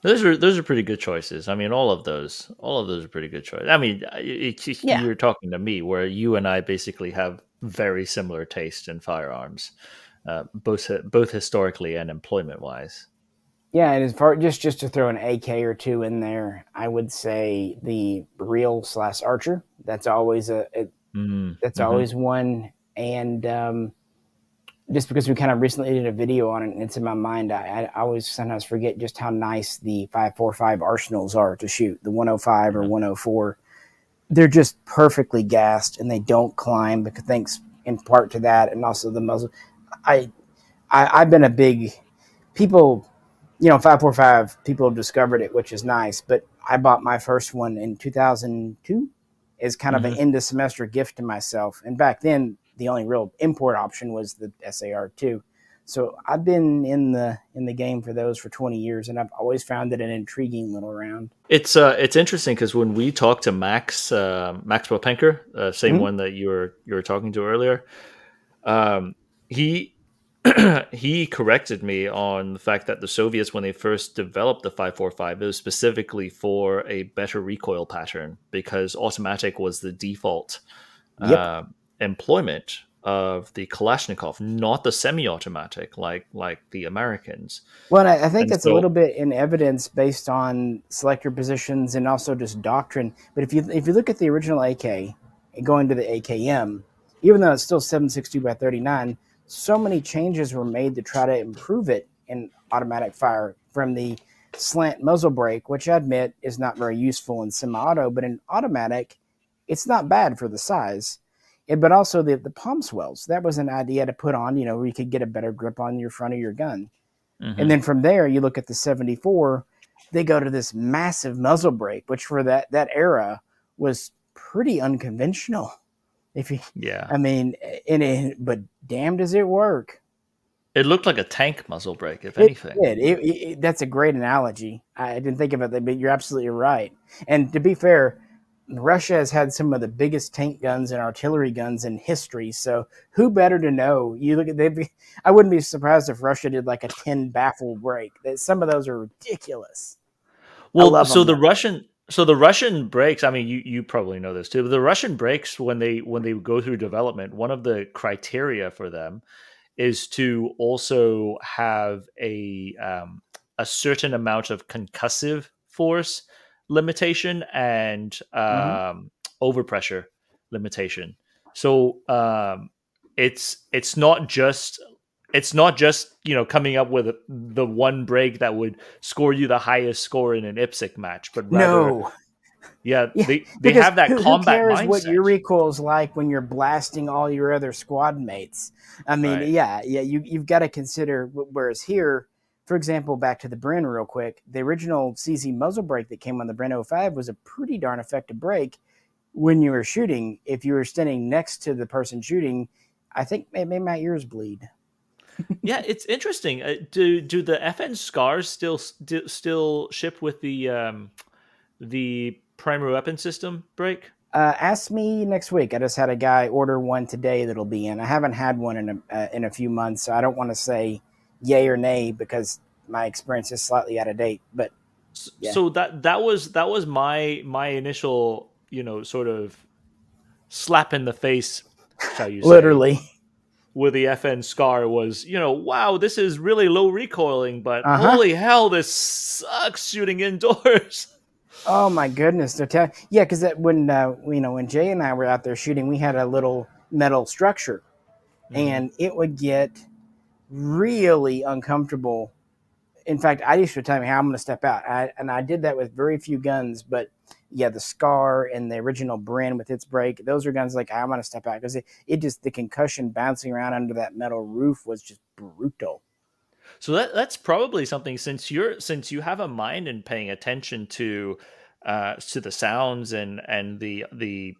Those are those are pretty good choices. I mean, all of those, all of those are pretty good choices. I mean, it, it, yeah. you're talking to me, where you and I basically have very similar taste in firearms uh, both both historically and employment wise. Yeah, and as far just just to throw an AK or two in there, I would say the real slash archer. That's always a, a mm-hmm. that's mm-hmm. always one, and um, just because we kind of recently did a video on it, and it's in my mind, I, I always sometimes forget just how nice the five four five arsenals are to shoot. The one hundred five mm-hmm. or one hundred four. they're just perfectly gassed, and they don't climb because thanks in part to that, and also the muzzle. I, I I've been a big people, you know, five four five people have discovered it, which is nice. But I bought my first one in two thousand two, as kind mm-hmm. of an end of semester gift to myself. And back then, the only real import option was the SAR two. So I've been in the in the game for those for 20 years, and I've always found it an intriguing little round. It's uh it's interesting because when we talked to Max uh, Max Popenker, uh, same mm-hmm. one that you were you were talking to earlier, um, he he corrected me on the fact that the Soviets, when they first developed the 545, it was specifically for a better recoil pattern because automatic was the default yep. uh, employment of the Kalashnikov, not the semi-automatic like like the Americans. Well, I, I think and that's so, a little bit in evidence based on selector positions and also just doctrine. But if you if you look at the original AK going to the AKM, even though it's still 762 by 39 so many changes were made to try to improve it in automatic fire from the slant muzzle brake, which I admit is not very useful in semi-auto, but in automatic, it's not bad for the size. It, but also the, the palm swells. That was an idea to put on, you know, where you could get a better grip on your front of your gun. Mm-hmm. And then from there, you look at the 74, they go to this massive muzzle brake, which for that, that era was pretty unconventional. If you, yeah, I mean, in it, but damn, does it work? It looked like a tank muzzle brake, if it anything. Did. It, it, that's a great analogy. I didn't think of it, but you're absolutely right. And to be fair, Russia has had some of the biggest tank guns and artillery guns in history. So who better to know? You look at they. I wouldn't be surprised if Russia did like a ten baffle brake. Some of those are ridiculous. Well, so them. the Russian So the Russian brakes, I mean, you, you probably know this too. But the Russian brakes, when they when they go through development, one of the criteria for them is to also have a um, a certain amount of concussive force limitation and mm-hmm. um, mm-hmm. overpressure limitation. So um, it's it's not just it's not just you know coming up with the one brake that would score you the highest score in an IPSC match, but rather, no. Yeah, yeah they, they have that who, combat who cares mindset. what your recoil is like when you're blasting all your other squad mates? I mean, right. yeah, yeah, you you've got to consider. Whereas here, for example, back to the Bren real quick, the original CZ muzzle brake that came on the Bren 05 was a pretty darn effective brake when you were shooting. If you were standing next to the person shooting, I think it made my ears bleed yeah, it's interesting. Uh, do do the FN scars still st- still ship with the um, the primary weapon system brake? Uh, ask me next week. I just had a guy order one today that'll be in. I haven't had one in a uh, in a few months, so I don't want to say yay or nay because my experience is slightly out of date. But yeah. so that that was that was my my initial you know sort of slap in the face. Shall you say, literally? With the FN Scar was, you know, wow, this is really low recoiling, but uh-huh. holy hell, this sucks shooting indoors. Oh my goodness! Tell- yeah, because when uh, you know when Jay and I were out there shooting, we had a little metal structure, mm-hmm. and it would get really uncomfortable. In fact, I used to tell me how I'm going to step out, I, and I did that with very few guns, but yeah, the Scar and the original Bren with its brake, those are guns like I'm gonna step out because it, it just the concussion bouncing around under that metal roof was just brutal. So that that's probably something since you're since you have a mind and paying attention to uh, to the sounds and and the the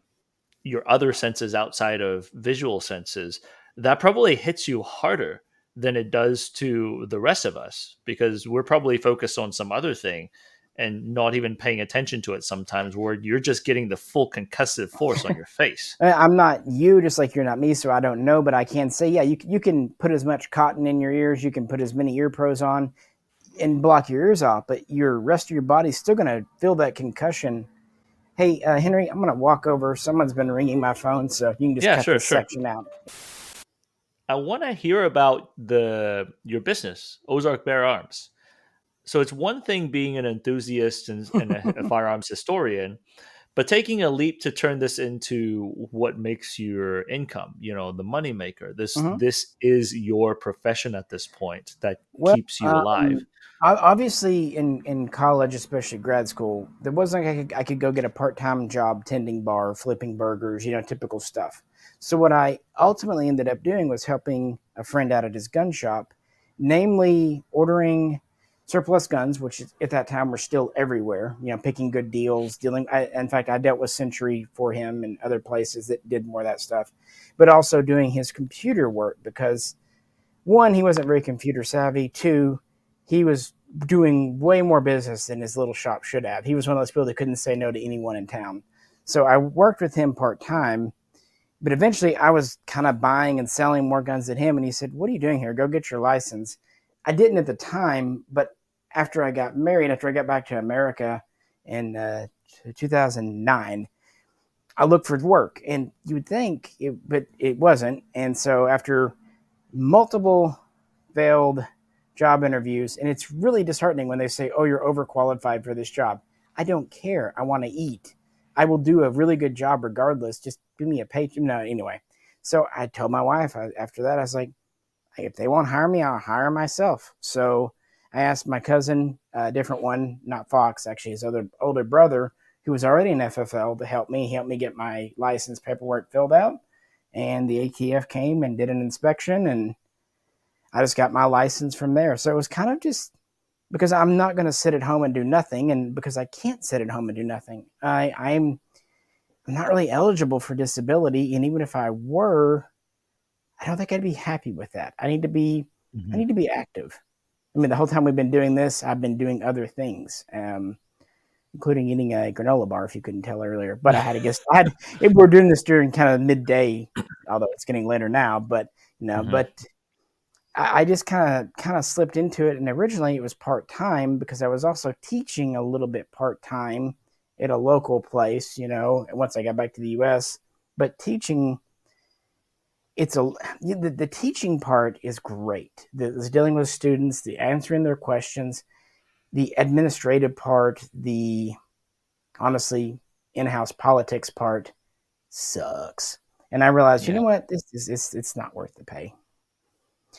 your other senses outside of visual senses that probably hits you harder than it does to the rest of us because we're probably focused on some other thing and not even paying attention to it sometimes where you're just getting the full concussive force on your face. I'm not you, just like you're not me, so I don't know, but I can say, yeah, you, you can put as much cotton in your ears, you can put as many ear pros on and block your ears off, but your rest of your body's still going to feel that concussion. Hey, uh, Henry, I'm going to walk over. Someone's been ringing my phone, so you can just yeah, cut sure, this sure. section out. I want to hear about the your business, Ozark Bear Arms. So it's one thing being an enthusiast and, and a, a firearms historian but taking a leap to turn this into what makes your income you know the money maker this mm-hmm. this is your profession at this point that well, keeps you alive. um, obviously in in college especially grad school there wasn't like I could, I could go get a part-time job tending bar flipping burgers you know typical stuff so what i ultimately ended up doing was helping a friend out at his gun shop namely ordering surplus guns, which at that time were still everywhere. You know, picking good deals, dealing. I, in fact, I dealt with Century for him and other places that did more of that stuff, but also doing his computer work because one, he wasn't very computer savvy. Two, he was doing way more business than his little shop should have. He was one of those people that couldn't say no to anyone in town. So I worked with him part time. But eventually, I was kind of buying and selling more guns than him. And he said, What are you doing here? Go get your license. I didn't at the time, but after I got married, after I got back to America in uh, 2009, I looked for work, and you would think, it, but it wasn't. And so after multiple failed job interviews, and it's really disheartening when they say, "Oh, you're overqualified for this job." I don't care. I want to eat. I will do a really good job regardless. Just give me a paycheck. No, anyway. So I told my wife after that, I was like, if they won't hire me, I'll hire myself. So I asked my cousin, a different one, not Fox, actually his other older brother, who was already in FFL, to help me, help me get my license paperwork filled out. And the ATF came and did an inspection, and I just got my license from there. So it was kind of just because I'm not going to sit at home and do nothing, and because I can't sit at home and do nothing, I, I'm I'm not really eligible for disability, and even if I were, I don't think I'd be happy with that. I need to be mm-hmm. I need to be active. I mean, the whole time we've been doing this, I've been doing other things, um, including eating a granola bar. If you couldn't tell earlier, but I had to guess. I had. we're doing this during kind of midday, although it's getting later now. But you know, mm-hmm. but I, I just kind of kind of slipped into it, and originally it was part time because I was also teaching a little bit part time at a local place, you know, once I got back to the US. But teaching, it's a the, the teaching part is great. The, the dealing with students, the answering their questions, the administrative part, the honestly in-house politics part sucks. And I realized, yeah. you know what, this is it's, it's not worth the pay.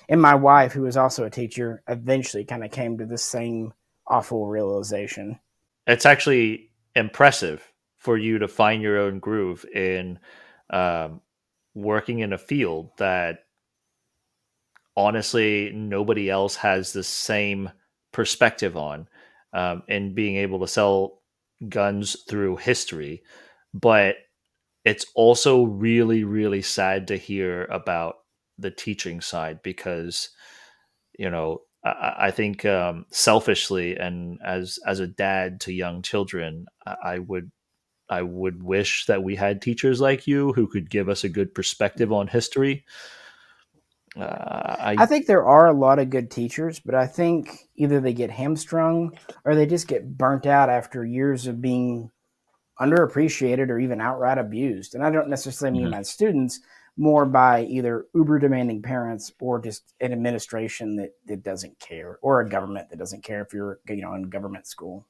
And my wife, who was also a teacher, eventually kind of came to the same awful realization. It's actually impressive for you to find your own groove in um, working in a field that honestly nobody else has the same perspective on um, and being able to sell guns through history. But it's also really really sad to hear about the teaching side because you know I, I think um, selfishly and as as a dad to young children, I, I would I would wish that we had teachers like you who could give us a good perspective on history. Uh, I, I, think there are a lot of good teachers, but I think either they get hamstrung or they just get burnt out after years of being underappreciated or even outright abused. And I don't necessarily mean mm-hmm. my students, more by either uber demanding parents or just an administration that, that doesn't care or a government that doesn't care if you're you know in government school.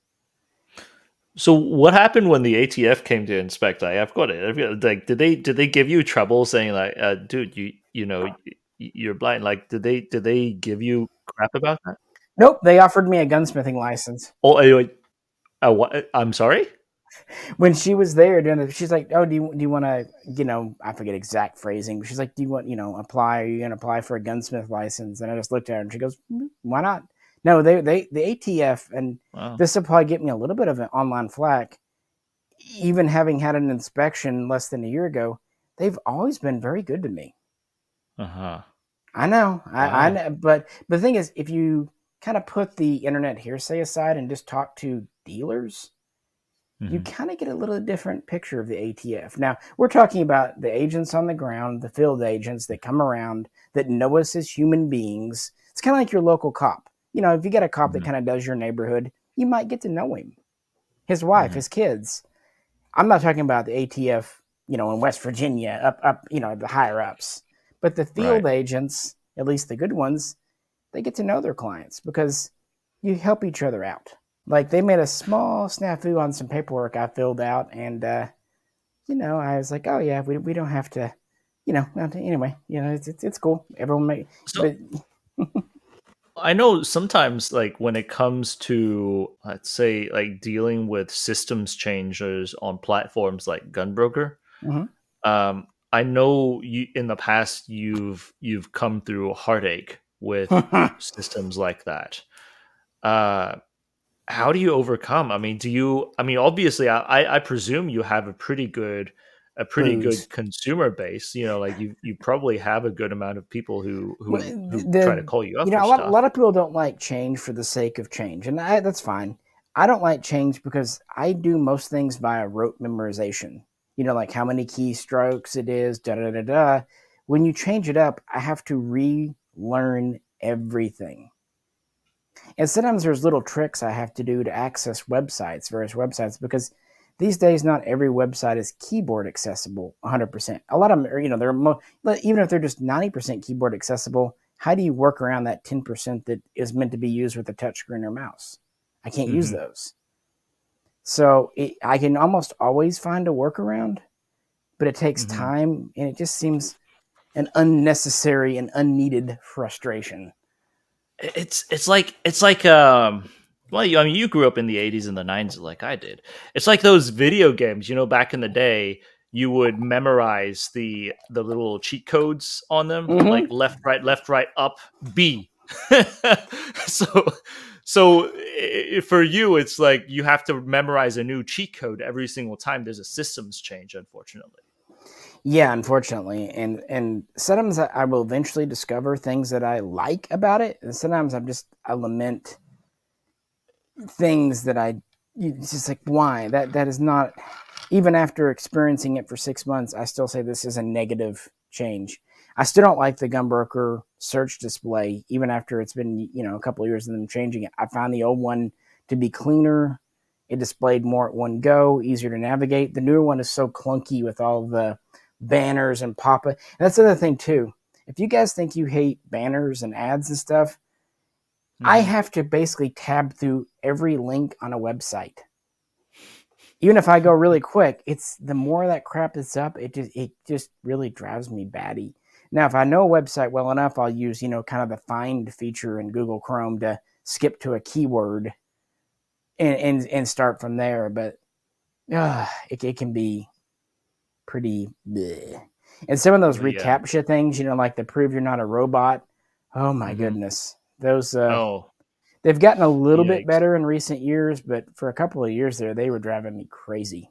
So what happened when the atf came to inspect i've got it. I've got, like did they did they give you trouble saying like uh, dude you you know you're blind like did they did they give you crap about that? Nope they offered me a gunsmithing license. Oh anyway, uh, what, i'm sorry when she was there doing it, she's like, "Oh, do you do you want to, you know, I forget exact phrasing, but she's like, "Do you want, you know, apply? Are you going to apply for a gunsmith license?" And I just looked at her and she goes, mm, "Why not?" No, they they the ATF and wow. this will probably get me a little bit of an online flack. Even having had an inspection less than a year ago, they've always been very good to me. Uh huh. I know, I, I know, but but the thing is, if you kind of put the internet hearsay aside and just talk to dealers, mm-hmm. you kind of get a little different picture of the ATF. Now, we're talking about the agents on the ground, the field agents that come around that know us as human beings. It's kind of like your local cop. You know, if you get a cop mm-hmm. that kind of does your neighborhood, you might get to know him, his wife, mm-hmm. his kids. I'm not talking about the ATF, you know, in West Virginia, up, up, you know, the higher ups. But the field right. agents, at least the good ones, they get to know their clients because you help each other out like they made a small snafu on some paperwork I filled out, and uh, you know, I was like, oh yeah, we we don't have to, you know. Anyway, you know, it's it's, it's cool. Everyone may. So, but... I know sometimes, like when it comes to, let's say, like dealing with systems changes on platforms like Gunbroker. Mm-hmm. Um, I know you in the past you've you've come through heartache with systems like that. Uh, how do you overcome? I mean, do you? I mean, obviously, I I presume you have a pretty good a pretty good consumer base. You know, like you you probably have a good amount of people who who, who the, try to call you up. You know, a lot, a lot, of people don't like change for the sake of change, and I, that's fine. I don't like change because I do most things via rote memorization. You know, like how many keystrokes it is, da da da da. When you change it up, I have to relearn everything. And sometimes there's little tricks I have to do to access websites, various websites, because these days not every website is keyboard accessible 100%. A lot of them, are, you know, they're mo- even if they're just 90% keyboard accessible. How do you work around that 10% that is meant to be used with a touchscreen or mouse? I can't mm-hmm. use those. So it, I can almost always find a workaround, but it takes mm-hmm. time and it just seems an unnecessary and unneeded frustration it's it's like it's like um well you, I mean you grew up in the 80s and the 90s like I did. It's like those video games, you know, back in the day you would memorize the the little cheat codes on them mm-hmm. like left right left right up B. so so for you it's like you have to memorize a new cheat code every single time there's a systems change unfortunately. Yeah, unfortunately, and and sometimes I will eventually discover things that I like about it, and sometimes I'm just I lament things that I it's just like why that that is not even after experiencing it for six months. I still say this is a negative change. I still don't like the Gunbroker search display, even after it's been you know a couple of years of them changing it. I find the old one to be cleaner It displayed more at one go, easier to navigate. The newer one is so clunky with all the banners and pop up. That's another thing too. If you guys think you hate banners and ads and stuff, mm-hmm. I have to basically tab through every link on a website. Even if I go really quick, it's the more that crap is up, it just it just really drives me batty. Now, if I know a website well enough, I'll use, you know, kind of the find feature in Google Chrome to skip to a keyword and and, and start from there. But uh, it, it can be pretty bleh. And some of those yeah. reCAPTCHA things, you know, like the prove you're not a robot. Oh my mm-hmm. goodness. Those uh, oh. they've gotten a little Yikes. bit better in recent years, but for a couple of years there they were driving me crazy.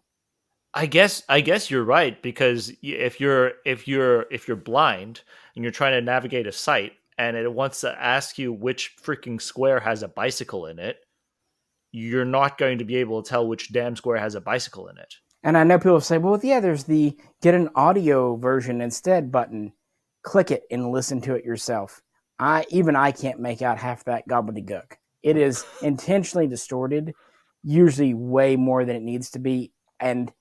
I guess I guess you're right because if you're if you're if you're blind and you're trying to navigate a site and it wants to ask you which freaking square has a bicycle in it, you're not going to be able to tell which damn square has a bicycle in it. And I know people say, "Well, yeah, there's the get an audio version instead button. Click it and listen to it yourself." I even I can't make out half that gobbledygook. It is intentionally distorted, usually way more than it needs to be, and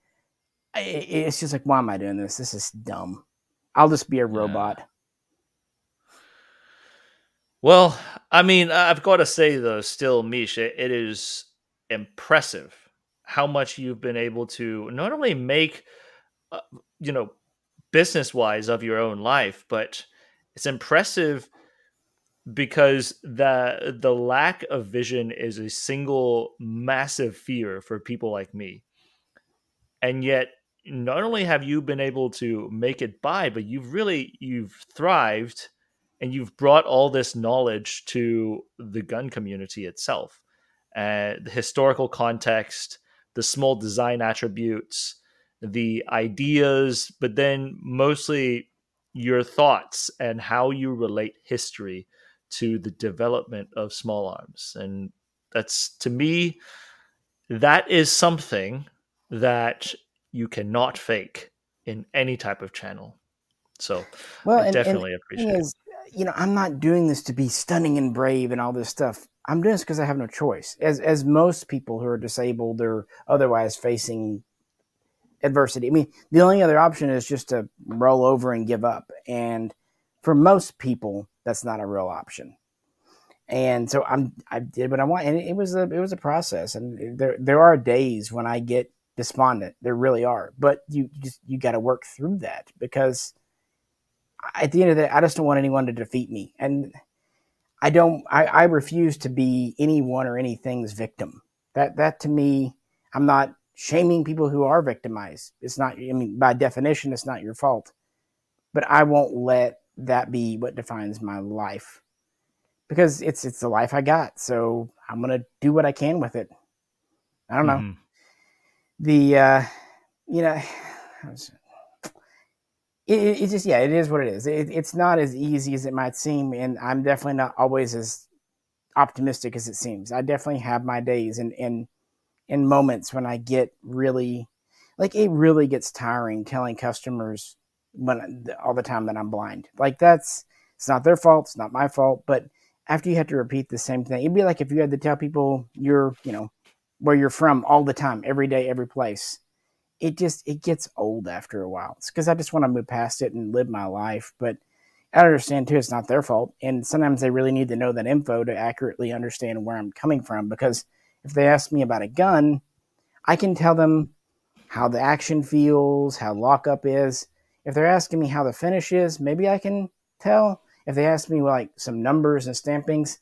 it's just like, why am I doing this? This is dumb. I'll just be a robot. Yeah. Well, I mean, I've got to say though, still, Mish, it, it is impressive how much you've been able to not only make, uh, you know, business wise of your own life, but it's impressive because the the lack of vision is a single massive fear for people like me and yet not only have you been able to make it by, but you've really you've thrived and you've brought all this knowledge to the gun community itself. Uh, the historical context, the small design attributes, the ideas, but then mostly your thoughts and how you relate history to the development of small arms. And that's to me, that is something that you cannot fake in any type of channel. So well, I and, definitely and appreciate is, it. You know, I'm not doing this to be stunning and brave and all this stuff. I'm doing this because I have no choice. As as most people who are disabled or otherwise facing adversity. I mean, the only other option is just to roll over and give up. And for most people, that's not a real option. And so I'm I did what I want, and it was a it was a process. And there there are days when I get despondent. There really are, but you just you got to work through that because at the end of the day, I just don't want anyone to defeat me, and I don't. I, I refuse to be anyone or anything's victim. That that to me, I'm not shaming people who are victimized. It's not. I mean, by definition, it's not your fault, but I won't let that be what defines my life because it's it's the life I got. So I'm gonna do what I can with it. I don't know. Mm-hmm the uh, you know, it, it, just yeah, it is what it is. It, it's not as easy as it might seem, and I'm definitely not always as optimistic as it seems. I definitely have my days and in in moments when I get really like it really gets tiring telling customers when all the time that I'm blind. Like that's it's not their fault, it's not my fault, but after you have to repeat the same thing, it'd be like if you had to tell people you're, you know, where you're from all the time, every day, every place. It just it gets old after a while. It's because I just want to move past it and live my life. But I understand too, it's not their fault. And sometimes they really need to know that info to accurately understand where I'm coming from. Because if they ask me about a gun, I can tell them how the action feels, how lockup is. If they're asking me how the finish is, maybe I can tell. If they ask me like some numbers and stampings,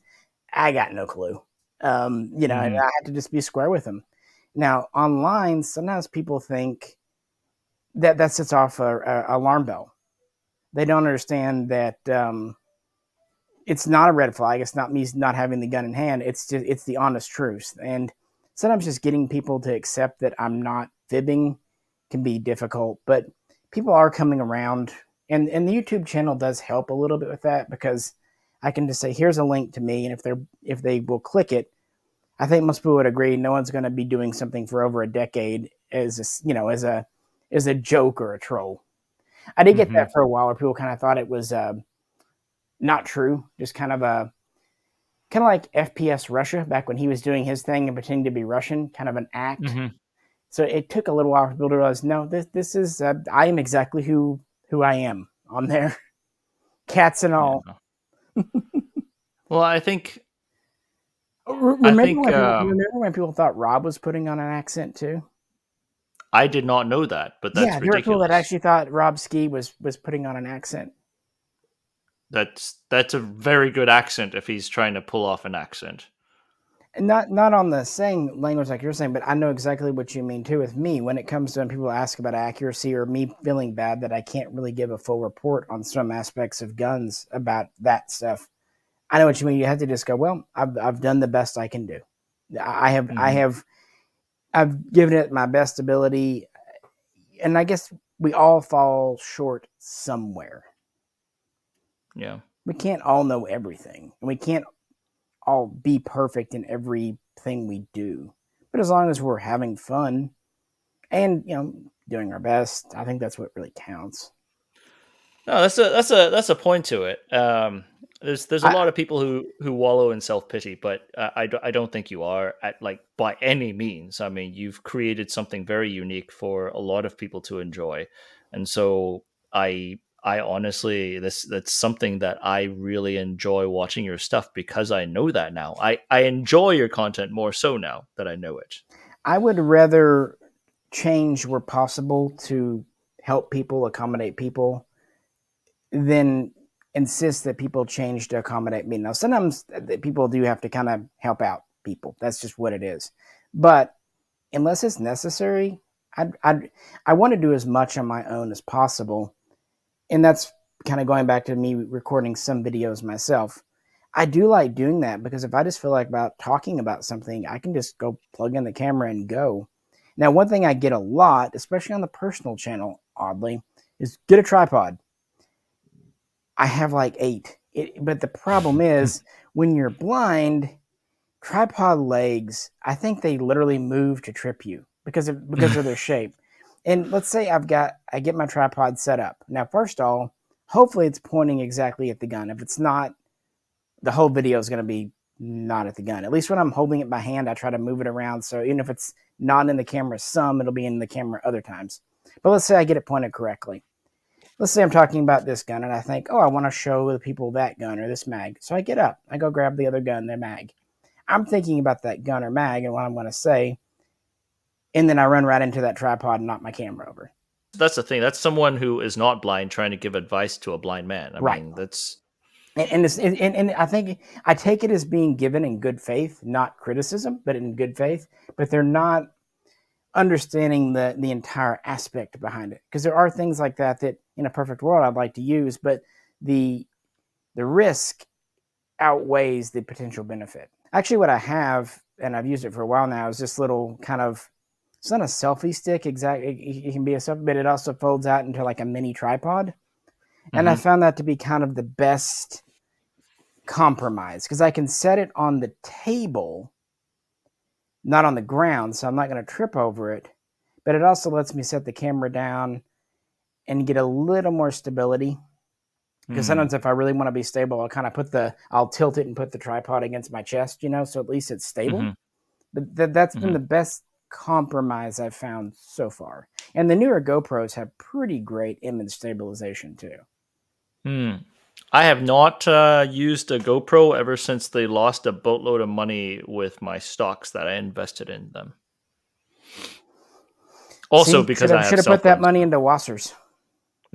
I got no clue. Um, you know, mm-hmm. I had to just be square with them. Now, online, sometimes people think that that sets off a, alarm bell. They don't understand that um, it's not a red flag. It's not me not having the gun in hand. It's just it's the honest truth. And sometimes just getting people to accept that I'm not fibbing can be difficult. But people are coming around, and and the YouTube channel does help a little bit with that because I can just say, here's a link to me, and if they're if they will click it, I think most people would agree no one's going to be doing something for over a decade as a, you know as a as a joke or a troll. I did get mm-hmm. that for a while, where people kind of thought it was uh, not true, just kind of a kind of like FPS Russia back when he was doing his thing and pretending to be Russian, kind of an act. Mm-hmm. So it took a little while for people to realize, no, this this is uh, I am exactly who who I am on there, cats and all. Yeah. well, I think remember, think, when people, um, remember when people thought Rob was putting on an accent too? I did not know that, but that's yeah, there ridiculous. were people that actually thought Rob Ski was was putting on an accent. That's that's a very good accent if he's trying to pull off an accent. And not not on the same language like you're saying, but I know exactly what you mean too. With me, when it comes to when people ask about accuracy or me feeling bad that I can't really give a full report on some aspects of guns about that stuff, I know what you mean. You have to just go, well, I've I've done the best I can do. I have I Mhm. have I've given it my best ability, and I guess we all fall short somewhere. Yeah. we can't all know everything and we can't all be perfect in everything we do but as long as we're having fun and you know doing our best i think that's what really counts No, that's a that's a that's a point to it. Um, there's there's a I- lot of people who who wallow in self pity, but uh, I don't- I don't think you are at like by any means. I mean, you've created something very unique for a lot of people to enjoy, and so I I honestly this that's something that I really enjoy watching your stuff because I know that now. I I enjoy your content more so now that I know it. i would rather change where possible to help people accommodate people than insist that people change to accommodate me. Now sometimes people do have to kind of help out people. That's just what it is. But unless it's necessary I'd, I'd, i want to do as much on my own as possible. And that's kind of going back to me recording some videos myself. I do like doing that because if i just feel like about talking about something i can just go plug in the camera and go. Now one thing i get a lot especially on the personal channel oddly is get a tripod i have like eight. It, but the problem is when you're blind tripod legs i think they literally move to trip you because of because of their shape. And let's say i've got i get my tripod set up. Now first of all hopefully it's pointing exactly at the gun. If it's not the whole video is going to be not at the gun. At least when i'm holding it by hand i try to move it around. So even if it's not in the camera some it'll be in the camera other times. But let's say i get it pointed correctly let's say i'm talking about this gun and i think oh i want to show the people that gun or this mag so i get up i go grab the other gun the mag i'm thinking about that gun or mag and what i'm going to say and then i run right into that tripod and knock my camera over That's the thing. That's someone who is not blind trying to give advice to a blind man. I Right. mean, that's and and, and and I think I take it as being given in good faith, not criticism, but in good faith. But they're not understanding the the entire aspect behind it because there are things like that that in a perfect world I'd like to use, but the the risk outweighs the potential benefit. Actually, what I have and I've used it for a while now is this little kind of it's not a selfie stick exactly. It, it can be a selfie, but it also folds out into like a mini tripod and I mm-hmm. found that to be kind of the best compromise because I can set it on the table, not on the ground, so I'm not going to trip over it. But it also lets me set the camera down and get a little more stability. Because Mhm. sometimes if I really want to be stable, I'll kind of put the I'll tilt it and put the tripod against my chest, you know, so at least it's stable. Mhm. But th- that's been Mhm. the best compromise I've found so far. And the newer GoPros have pretty great image stabilization too. Hmm. I have not uh, used a GoPro ever since they lost a boatload of money with my stocks that I invested in them. Also, See, because should I should have put that money into WASRs.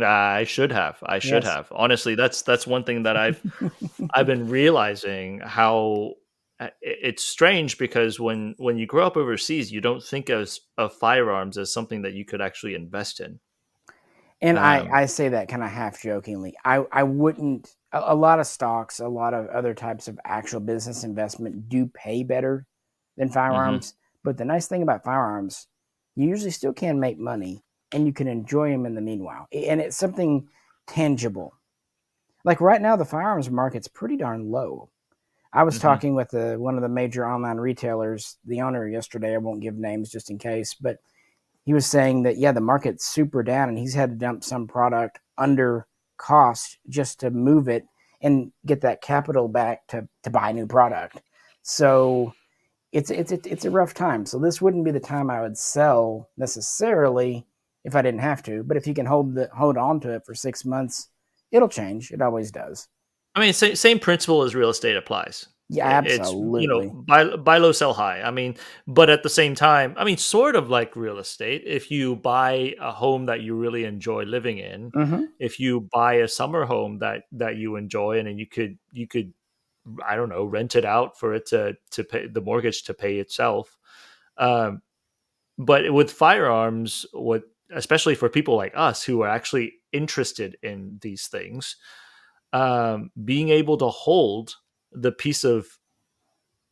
I should have. I should Yes. have. Honestly, that's that's one thing that I've I've been realizing how uh, it's strange because when when you grow up overseas, you don't think of of firearms as something that you could actually invest in. And Um, I, I say that kind of half jokingly. I, I wouldn't, a, a lot of stocks, a lot of other types of actual business investment do pay better than firearms. But the nice thing about firearms, you usually still can make money and you can enjoy them in the meanwhile. And it's something tangible. Like right now, the firearms market's pretty darn low. I was Mhm. talking with the, one of the major online retailers, the owner yesterday. I won't give names just in case, but he was saying that yeah, the market's super down, and he's had to dump some product under cost just to move it. and get that capital back to to buy new product. So it's it's it's a rough time. So this wouldn't be the time I would sell necessarily if I didn't have to. But if you can hold the hold on to it for six months, it'll change. It always does. I mean, same, same principle as real estate applies. Yeah, absolutely. It's, you know, buy buy low, sell high. I mean, but at the same time, I mean, sort of like real estate. If you buy a home that you really enjoy living in, mm-hmm. if you buy a summer home that that you enjoy, and, and you could you could, I don't know, rent it out for it to to pay the mortgage to pay itself. Um, but with firearms, what especially for people like us who are actually interested in these things, um, being able to hold the piece of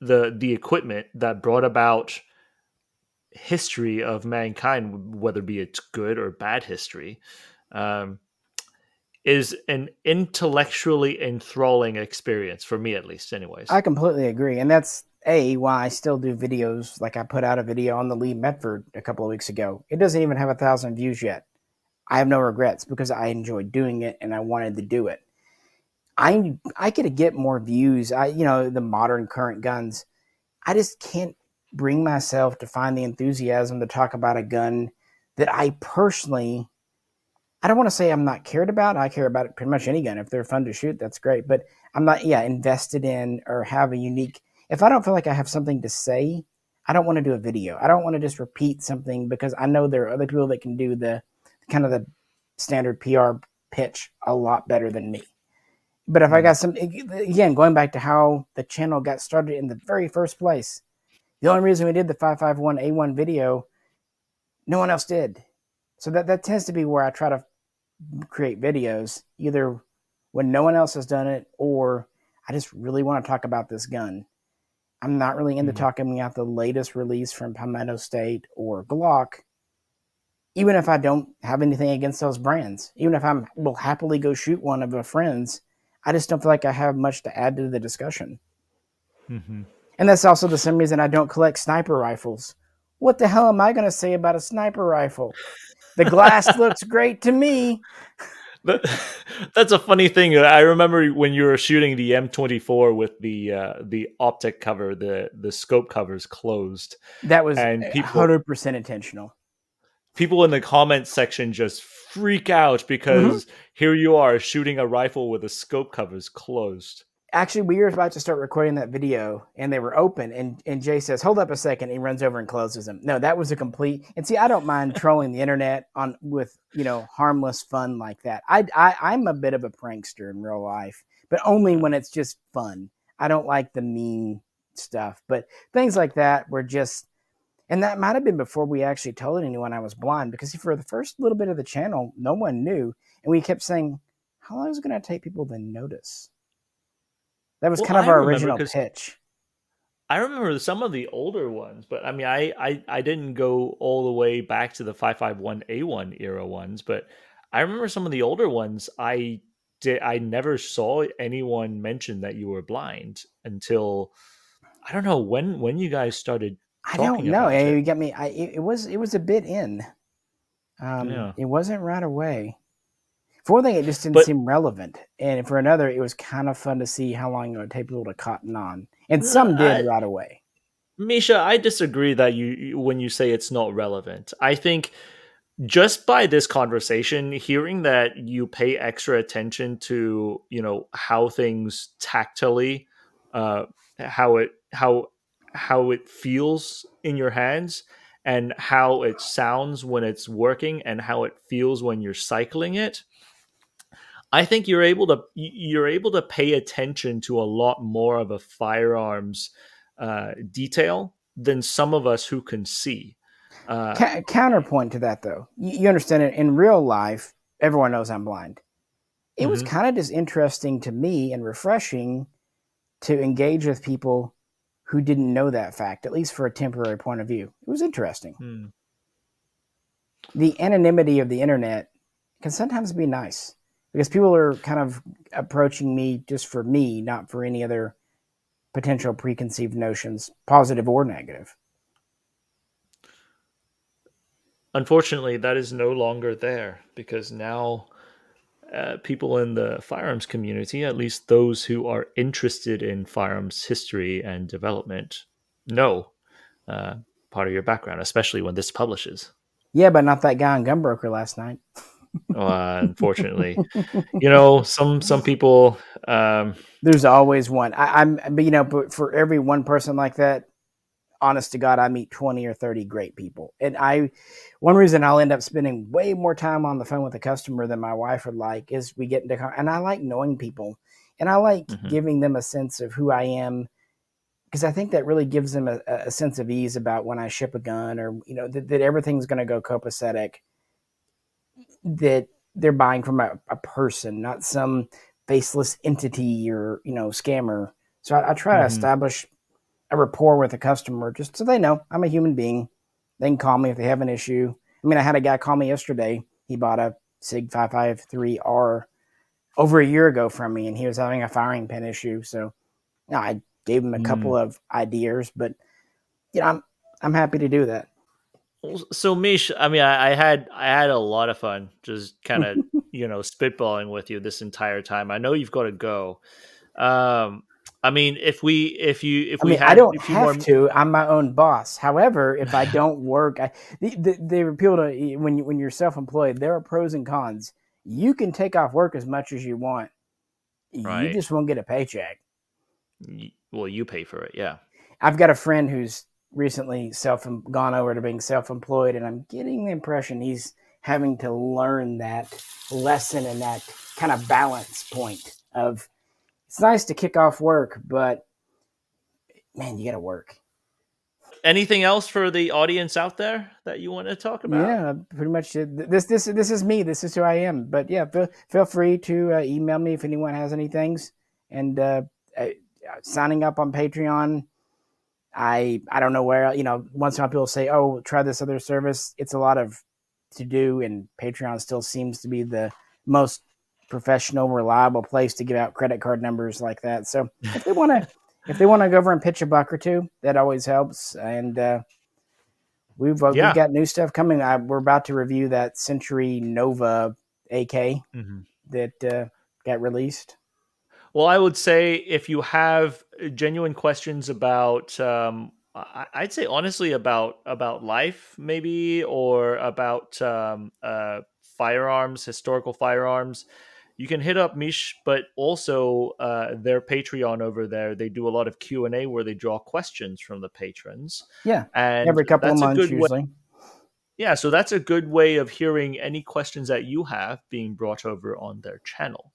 the the equipment that brought about history of mankind, whether be it's good or bad history, um, is an intellectually enthralling experience for me, at least. Anyways, I completely agree, and that's a why I still do videos. Like I put out a video on the Lee Metford a couple of weeks ago. It doesn't even have a thousand views yet. I have no regrets because I enjoyed doing it and I wanted to do it. I I could get more views. I you know the modern current guns. I just can't bring myself to find the enthusiasm to talk about a gun that I personally. I don't want to say I'm not cared about. I care about pretty much any gun. If they're fun to shoot, that's great. But I'm not, yeah, invested in or have a unique. If I don't feel like I have something to say, I don't want to do a video. I don't want to just repeat something because I know there are other people that can do the kind of the standard PR pitch a lot better than me. But if I got some, again, going back to how the channel got started in the very first place, the only reason we did the 551A1 video, no one else did. So that, that tends to be where I try to create videos, either when no one else has done it or I just really want to talk about this gun. I'm not really into mm-hmm. talking about the latest release from Palmetto State or Glock, even if I don't have anything against those brands. Even if I will happily go shoot one of a friend's I just don't feel like I have much to add to the discussion. Mm-hmm. And that's also the same reason I don't collect sniper rifles. What the hell am I going to say about a sniper rifle? The glass looks great to me. that's a funny thing. I remember when you were shooting the M24 with the uh, the optic cover, the the scope covers closed. That was and hundred percent intentional. People in the comments section just freak out because mm-hmm. here you are shooting a rifle with the scope covers closed. Actually, we were about to start recording that video and they were open. And, and Jay says, Hold up a second. He runs over and closes them. No, that was a complete. And see, I don't mind trolling the internet on with, you know, harmless fun like that. I, I, I'm a bit of a prankster in real life, but only when it's just fun. I don't like the mean stuff, but things like that were just and that might have been before we actually told anyone I was blind because for the first little bit of the channel, no one knew. And we kept saying, How long is it going to take people to notice? That was well, kind of I our original pitch. I remember some of the older ones, but I mean, I, I, I didn't go all the way back to the 551A1 era ones, but I remember some of the older ones. I did, I never saw anyone mention that you were blind until I don't know when when you guys started I don't know. You get me. I it, it, was it was a bit in. Um, yeah. It wasn't right away. For one thing, it just didn't but, seem relevant, and for another, it was kind of fun to see how long it would take people to cotton on, and some did I, right away. Misha, I disagree that you when you say it's not relevant. I think just by this conversation, hearing that you pay extra attention to you know how things tactily, uh, how it how how it feels in your hands and how it sounds when it's working and how it feels when you're cycling it i think you're able to you're able to pay attention to a lot more of a firearms uh, detail than some of us who can see uh, C- counterpoint to that though you, you, understand it in real life everyone knows i'm blind it mm-hmm. was kind of just interesting to me and refreshing to engage with people who didn't know that fact, at least for a temporary point of view. It was interesting. Hmm. The anonymity of the internet can sometimes be nice because people are kind of approaching me just for me, not for any other potential preconceived notions, positive or negative. Unfortunately, that is no longer there because now uh, people in the firearms community, at least those who are interested in firearms history and development, know uh, part of your background, especially when this publishes. Yeah, but not that guy on Gunbroker last night. uh, unfortunately, you know, some some people. Um, There's always one. I, I'm, but you know, but for every one person like that, honest to God, I meet 20 or 30 great people. And I, one reason I'll end up spending way more time on the phone with a customer than my wife would like is we get into, and I like knowing people and I like mm-hmm. giving them a sense of who I am because I think that really gives them a, a, sense of ease about when I ship a gun or, you know, that, that everything's going to go copacetic, that they're buying from a, a, person, not some faceless entity or, you know, scammer. So I, I try mm-hmm. to establish a rapport with a customer just so they know I'm a human being. They can call me if they have an issue. I mean, I had a guy call me yesterday. He bought a SIG 553R over a year ago from me, and he was having a firing pin issue. So, you know, I gave him a mm. couple of ideas, but you know, I'm I'm happy to do that. So, Mish, I mean, I, I had I had a lot of fun just kind of you know spitballing with you this entire time. I know you've got to go. Um, I mean, if we, if you, if I we, mean, had, I don't have more... to. I'm my own boss. However, if I don't work, I, they, they appeal to when you when you're self-employed. There are pros and cons. You can take off work as much as you want. Right. You just won't get a paycheck. Well, you pay for it, yeah. I've got a friend who's recently self gone over to being self-employed, and I'm getting the impression he's having to learn that lesson and that kind of balance point of it's nice to kick off work, but man, you got to work. Anything else for the audience out there that you want to talk about? Yeah, pretty much. This this this is me. This is who I am. But yeah, feel, feel free to uh, email me if anyone has any things. And uh, uh, signing up on Patreon, I I don't know where you know. Once in a while, people say, "Oh, try this other service." It's a lot of to do, and Patreon still seems to be the most professional, reliable place to give out credit card numbers like that. So if they want to, if they want to go over and pitch a buck or two, that always helps. And uh, we've uh, yeah. we've got new stuff coming. I, we're about to review that Century Nova AK mm-hmm. that uh, got released. Well, I would say if you have genuine questions about, um, I'd say honestly about about life, maybe, or about um, uh, firearms, historical firearms you can hit up Mish, but also uh, their Patreon over there. They do a lot of Q and A where they draw questions from the patrons. Yeah, and every couple of months usually. Way, yeah, so that's a good way of hearing any questions that you have being brought over on their channel.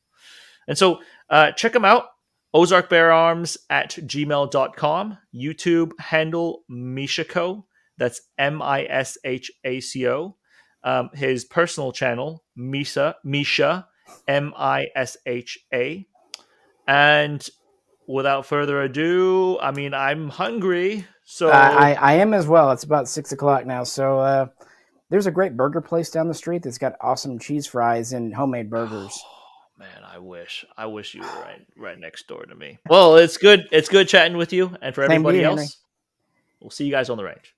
And so uh, check them out. Ozark Bear Arms at gmail.com. YouTube handle Mishaco. That's M I S H A C O. Um, his personal channel, Misha, Misha M I S H A. And without further ado, I mean, I'm hungry. So I, I am as well. It's about six o'clock now. So uh, there's a great burger place down the street that's got awesome cheese fries and homemade burgers. Oh, man, I wish I wish you were right right next door to me. Well, it's good. It's good chatting with you, and for everybody else, we'll see you guys on the range.